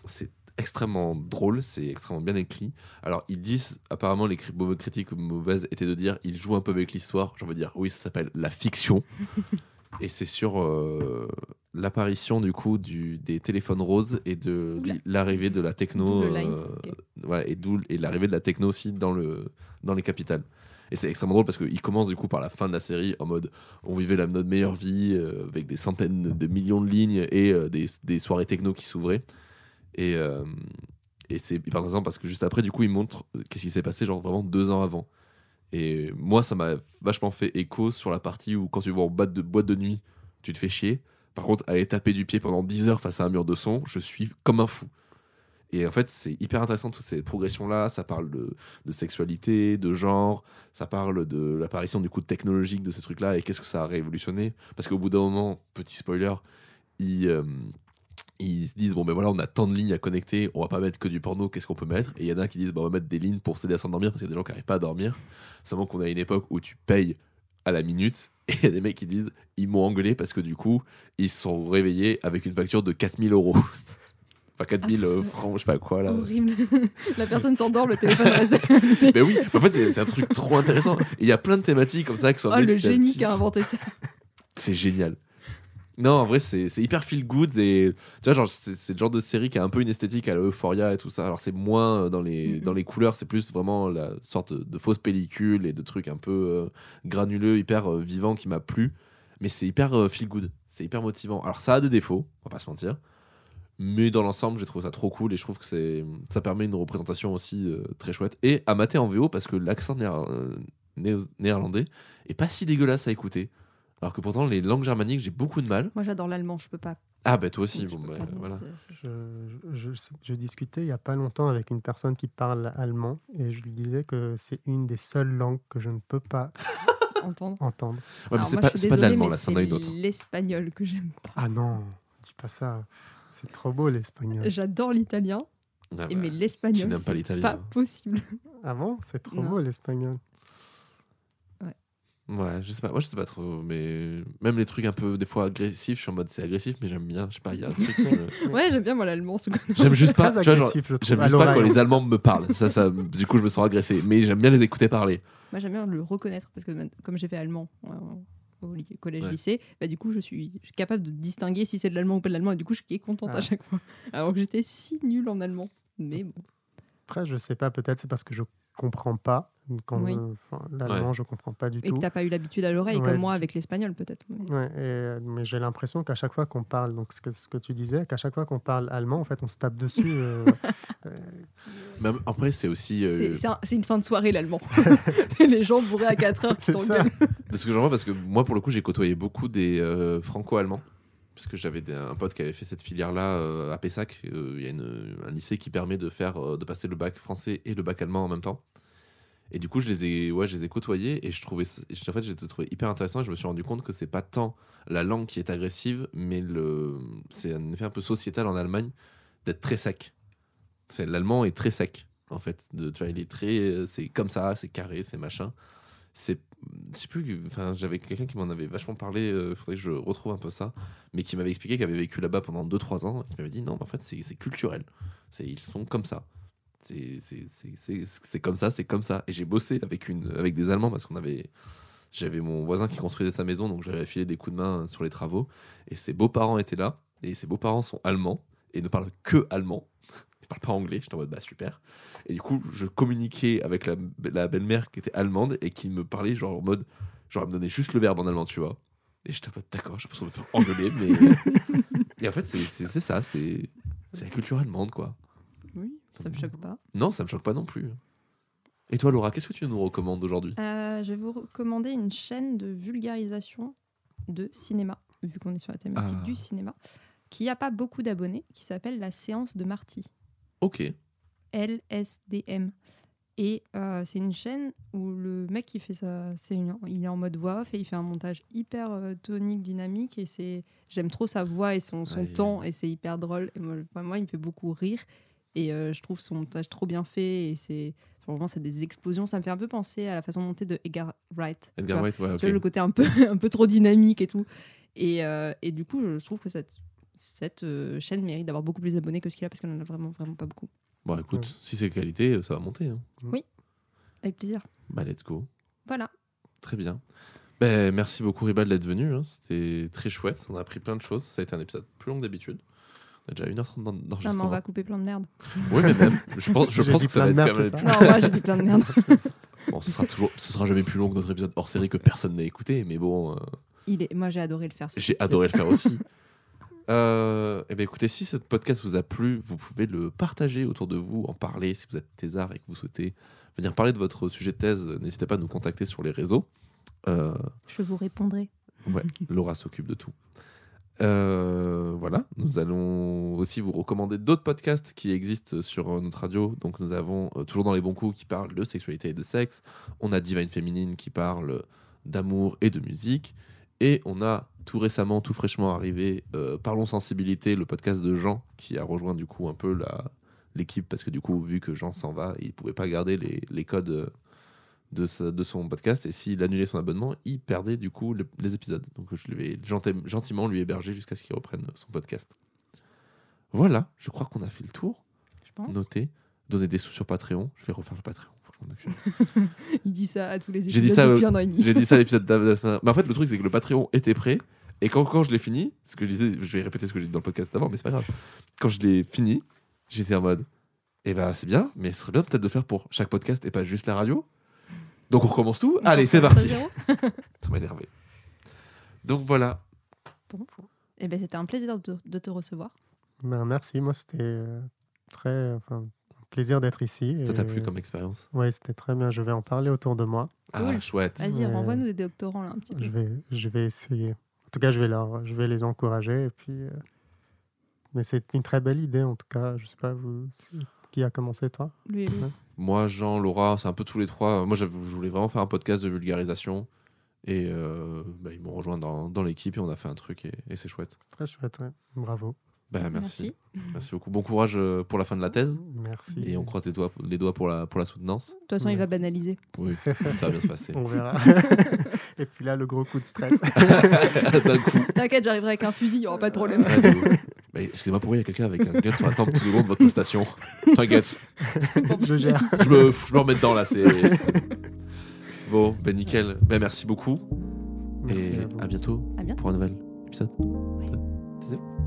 C'est extrêmement drôle, c'est extrêmement bien écrit. Alors, ils disent, apparemment, les critiques mauvaises étaient de dire ils jouent un peu avec l'histoire. J'en veux dire, oui, ça s'appelle la fiction. et c'est sur euh, l'apparition, du coup, du, des téléphones roses et de l'arrivée de la techno. Lines, euh, ouais, et l'arrivée de la techno aussi dans, le, dans les capitales. Et c'est extrêmement drôle parce qu'il commence du coup par la fin de la série en mode on vivait la, notre meilleure vie euh, avec des centaines de millions de lignes et euh, des, des soirées techno qui s'ouvraient. Et, euh, et c'est hyper intéressant parce que juste après, du coup, il montre euh, qu'est-ce qui s'est passé genre vraiment deux ans avant. Et moi, ça m'a vachement fait écho sur la partie où quand tu vas en boîte de, boîte de nuit, tu te fais chier. Par contre, aller taper du pied pendant 10 heures face à un mur de son, je suis comme un fou. Et en fait, c'est hyper intéressant toutes ces progressions-là. Ça parle de, sexualité, de genre, ça parle de l'apparition du coup technologique de ces trucs-là et qu'est-ce que ça a révolutionné. Parce qu'au bout d'un moment, petit spoiler, ils, euh, ils se disent bon ben voilà, on a tant de lignes à connecter, on va pas mettre que du porno, qu'est-ce qu'on peut mettre? Et il y en a qui disent bah, on va mettre des lignes pour s'aider à s'endormir parce qu'il y a des gens qui n'arrivent pas à dormir. Seulement qu'on a une époque où tu payes à la minute et il y a des mecs qui disent ils m'ont engueulé parce que du coup ils se sont réveillés avec une facture de 4000 euros. Enfin 4000 euh, francs, je sais pas quoi là. Horrible. La personne s'endort, le téléphone reste. Mais oui, en fait c'est un truc trop intéressant. Il y a plein de thématiques comme ça qui sont Oh, le génie qui a inventé ça. C'est génial. Non, en vrai, c'est hyper feel good. Et tu vois, genre, c'est le genre de série qui a un peu une esthétique à la Euphoria et tout ça. Alors, c'est moins euh, dans les, dans les couleurs, c'est plus vraiment la sorte de fausse pellicule et de trucs un peu euh, granuleux, hyper euh, vivants qui m'a plu. Mais c'est hyper euh, feel good. C'est hyper motivant. Alors, ça a des défauts, on va pas se mentir. Mais dans l'ensemble, j'ai trouvé ça trop cool et je trouve que ça permet une représentation aussi très chouette. Et à mater en VO parce que l'accent néer- néerlandais est pas si dégueulasse à écouter. Alors que pourtant, les langues germaniques, j'ai beaucoup de mal. Moi, j'adore l'allemand, je peux pas. Ah, bah toi aussi. Bon, bah, pas, voilà. Je, je- je- je discutais il n'y a pas longtemps avec une personne qui parle allemand et je lui disais que c'est une des seules langues que je ne peux pas Entendre. entendre. Ouais, mais Alors, c'est pas, pas de l'allemand, là. C'est l'espagnol que j'aime pas. Ah non, dis pas ça. C'est trop beau l'espagnol. J'adore l'italien, Ah, bah, mais qui l'espagnol, pas c'est l'italien pas possible. Ah bon C'est trop Non. beau l'espagnol. Ouais, je sais pas. Moi, je sais pas trop. Mais même les trucs un peu, des fois, agressifs, je suis en mode c'est agressif, mais j'aime bien. Je sais pas, il y a un truc. euh, Ouais, j'aime bien moi l'allemand. J'aime juste pas. Tu vois, J'aime juste pas quand les Allemands me parlent. Ça, ça, du coup, je me sens agressé. Mais j'aime bien les écouter parler. Moi, j'aime bien le reconnaître parce que comme j'ai fait allemand euh, au li- Ouais. bah, du coup, je suis, je suis capable de distinguer si c'est de l'allemand ou pas de l'allemand. Et du coup, je suis contente Ah. à chaque fois. Alors que j'étais si nulle en allemand. Mais bon. Après, je sais pas, peut-être c'est parce que je comprends pas. Quand Oui. L'allemand, je comprends pas du Et tout. que t'as pas eu l'habitude à l'oreille, Ouais, comme moi avec l'espagnol, peut-être. Mais- Ouais, et, euh, mais j'ai l'impression qu'à chaque fois qu'on parle, donc ce que, ce que tu disais, qu'à chaque fois qu'on parle allemand, en fait, on se tape dessus. euh, euh, Même après, c'est aussi. euh, C'est- C'est un- c'est une fin de soirée, l'allemand. les gens bourrés à 4 heures qui C'est s'engueulent. De ce que j'en vois, parce que moi, pour le coup, j'ai côtoyé beaucoup des euh, franco-allemands. Parce que j'avais un pote qui avait fait cette filière-là euh, à Pessac. Euh, Il y a un lycée qui permet de, faire, euh, de passer le bac français et le bac allemand en même temps. Et du coup, je les ai, ouais, je les ai côtoyés et je trouvais, en fait, j'ai trouvé hyper intéressant. Et je me suis rendu compte que c'est pas tant la langue qui est agressive, mais le, c'est un effet un peu sociétal en Allemagne d'être très sec. L'allemand est très sec, en fait. De, tu vois, il est très, c'est comme ça, c'est carré, c'est machin. C'est, plus, enfin, j'avais quelqu'un qui m'en avait vachement parlé. Il faudrait que je retrouve un peu ça, mais qui m'avait expliqué qu'il avait vécu là-bas pendant 2-3 ans. Qui m'avait dit non, mais en fait, c'est culturel. Ils sont comme ça. C'est comme ça, c'est comme ça. Et j'ai bossé avec une, avec des Allemands parce qu'on avait, j'avais mon voisin qui construisait sa maison, donc j'avais filé des coups de main sur les travaux. Et ses beaux-parents étaient là. Et ses beaux-parents sont allemands et ne parlent que allemand. Ils parlent pas anglais. J'étais en mode bah super. Et du coup, je communiquais avec la, la belle-mère qui était allemande et qui me parlait genre en mode, genre elle me donnait juste le verbe en allemand, tu vois. Et j'étais en mode d'accord, j'ai l'impression de me faire engueuler, mais. et en fait, c'est, ça, c'est, c'est la culture allemande, quoi. Oui, ça me choque pas. Non, ça me choque pas non plus. Et toi, Laura, qu'est-ce que tu nous recommandes aujourd'hui? Euh, je vais vous recommander une chaîne de vulgarisation de cinéma, vu qu'on est sur la thématique Ah. du cinéma, qui n'a pas beaucoup d'abonnés, qui s'appelle La Séance de Marty. Ok. LSDM. Et euh, c'est une chaîne où le mec qui fait ça, c'est il est en mode voix off et il fait un montage hyper euh, tonique, dynamique. Et c'est, j'aime trop sa voix et son, son Ouais. temps et c'est hyper drôle. Et moi, il me fait beaucoup rire et euh, je trouve son montage trop bien fait. Et c'est, vraiment, c'est des explosions. Ça me fait un peu penser à la façon de monter de Edgar Wright. Edgar. Wright, ouais. Tu vois, le côté un peu, un peu trop dynamique et tout. Et, et du coup, je trouve que cette, cette euh, chaîne mérite d'avoir beaucoup plus d'abonnés que ce qu'il a parce qu'elle en a vraiment, vraiment pas beaucoup. Bon, écoute, Ouais. si c'est qualité, ça va monter. hein. Avec plaisir. Bah, let's go. Voilà. Très bien. Ben, merci beaucoup, Ribal, d'être venu. hein. C'était très chouette. On a appris plein de choses. Ça a été un épisode plus long que d'habitude. On a déjà 1h30 d'en- Non, mais on d'enregistrement. va couper plein de merde. Oui, mais même. Je pense, je pense que ça va être de quand même. merde, plus- Non, moi j'ai dit plein de merde. Bon, ce sera toujours, ce sera jamais plus long que notre épisode hors série que personne n'a écouté, mais bon, euh, Il est... Moi j'ai adoré le faire. j'ai adoré le faire aussi. Euh, eh ben écoutez, si ce podcast vous a plu, vous pouvez le partager autour de vous, en parler. Si vous êtes thésard et que vous souhaitez venir parler de votre sujet de thèse, n'hésitez pas à nous contacter sur les réseaux. Euh, Je vous répondrai. ouais, Laura s'occupe de tout. Euh, voilà, nous allons aussi vous recommander d'autres podcasts qui existent sur euh, notre radio. Donc nous avons euh, toujours dans les bons coups qui parlent de sexualité et de sexe. On a Divine Féminine qui parle d'amour et de musique. Et on a tout récemment, tout fraîchement arrivé, euh, Parlons Sensibilité, le podcast de Jean, qui a rejoint du coup un peu la- l'équipe, parce que du coup, vu que Jean s'en va, il pouvait pas garder les, les codes de, sa- de son podcast, et s'il annulait son abonnement, il perdait du coup le- les épisodes. Donc je lui ai gentiment lui héberger jusqu'à ce qu'il reprenne son podcast. Voilà, je crois qu'on a fait le tour. Je pense. Notez, des sous sur Patreon. Je vais refaire le Patreon. Occupe. Il dit ça à tous les J'ai épisodes dit ça, depuis euh, un an et demi. J'ai dit ça à l'épisode semaine. Mais en fait, le truc, c'est que le Patreon était prêt. Et quand, quand je l'ai fini, ce que je disais, je vais répéter ce que j'ai dit dans le podcast d'avant, mais c'est pas grave. Quand je l'ai fini, j'étais en mode, eh ben c'est bien, mais ce serait bien peut-être de faire pour chaque podcast et pas juste la radio. Donc on recommence tout. Allez, c'est parti. Ça m'a énervé. Donc voilà. Bon. Eh ben, c'était un plaisir de, de te recevoir. Ben, merci, moi c'était euh, très enfin, plaisir d'être ici. Ça t'a plu comme expérience Ouais, c'était très bien. Je vais en parler autour de moi. Ah, chouette. Vas-y, renvoie-nous des doctorants là un petit peu. Je vais, je vais essayer. En tout cas, je vais, leur, je vais les encourager. Et puis, euh, Mais c'est une très belle idée, en tout cas. Je sais pas, vous, qui a commencé, toi? Lui. Moi, Jean, Laura, c'est un peu tous les trois. Moi, je voulais vraiment faire un podcast de vulgarisation. Et euh, bah, ils m'ont rejoint dans, dans l'équipe et on a fait un truc et, et c'est chouette. C'est très chouette, ouais. Bravo. Bah, merci. merci. beaucoup. Bon courage euh, pour la fin de la thèse. Merci. Et on croise les doigts, les doigts pour, la, pour la soutenance. De toute façon, il va banaliser. Oui, ça va bien se passer. On verra. et puis là, le gros coup de stress. T'inquiète, j'arriverai avec un fusil, il n'y aura pas de problème. Mais excusez-moi, pourquoi il y a quelqu'un avec un gun sur la tempe tout au long de votre prestation T'inquiète, je gère. je me, je me remets dedans là. C'est bon, ben nickel. Ben merci beaucoup Merci et à vous. à bientôt À bientôt. pour un nouvel épisode. Oui.